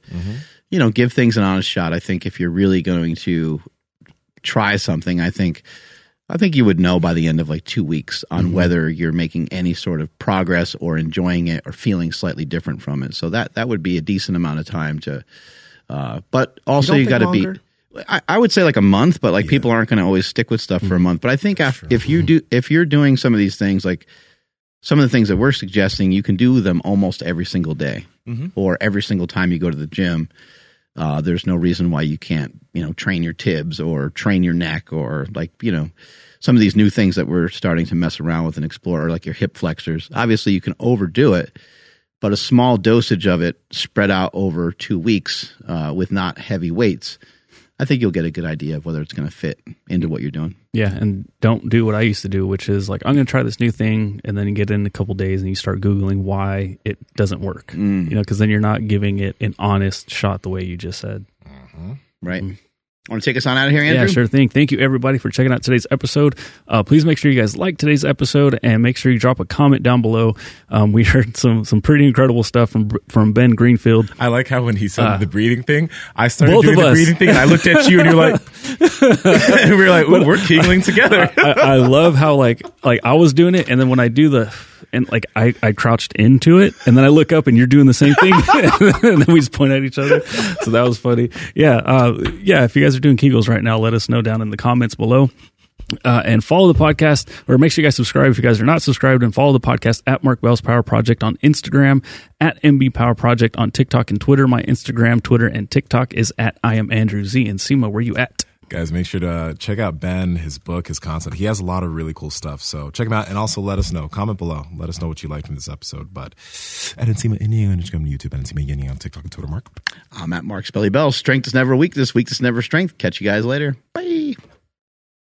you know, give things an honest shot. I think if you're really going to try something, I think I think you would know by the end of like 2 weeks on whether you're making any sort of progress or enjoying it or feeling slightly different from it. So that that would be a decent amount of time to uh but also don't you, got to be? I, I would say like a month, but like people aren't going to always stick with stuff for a month. But I think after, if you do, if you're doing some of these things, like some of the things that we're suggesting, you can do them almost every single day or every single time you go to the gym. Uh, there's no reason why you can't, you know, train your tibs or train your neck or like, you know, some of these new things that we're starting to mess around with and explore, like your hip flexors. Obviously, you can overdo it, but a small dosage of it spread out over two weeks uh, with not heavy weights I think you'll get a good idea of whether it's going to fit into what you're doing. Yeah, and don't do what I used to do, which is like I'm going to try this new thing, and then you get in a couple days and you start googling why it doesn't work. Mm. You know, because then you're not giving it an honest shot the way you just said. Right. Want to take us on out of here, Andrew? Yeah, sure thing. Thank you everybody for checking out today's episode. Uh, please make sure you guys like today's episode and make sure you drop a comment down below. Um, we heard some some pretty incredible stuff from from Ben Greenfield. I like how when he said Uh, the breathing thing, I started doing the breathing thing, and I looked at you, and you're like, and we were like, Ooh, we're kegling together. I, I love how like like I was doing it, and then when I do the and like I, I crouched into it, and then I look up, and you're doing the same thing, and then we just point at each other. So that was funny. Yeah, uh, yeah. If you guys are doing Kegels right now, let us know down in the comments below. Uh, and follow the podcast, or make sure you guys subscribe if you guys are not subscribed, and follow the podcast at Mark Bell's Power Project on Instagram, at MB Power Project on TikTok and Twitter. My Instagram, Twitter, and TikTok is at I am Andrew Z. Nsima, where you at? Guys, make sure to uh, check out Ben, his book, his content. He has a lot of really cool stuff. So check him out and also let us know. Comment below. Let us know what you liked from this episode. But I didn't see my Indian on Instagram, YouTube. I didn't see my Indian on TikTok and Twitter, Mark. I'm at Mark Smelly Bell. Strength is never weakness. Weakness never strength. Catch you guys later. Bye.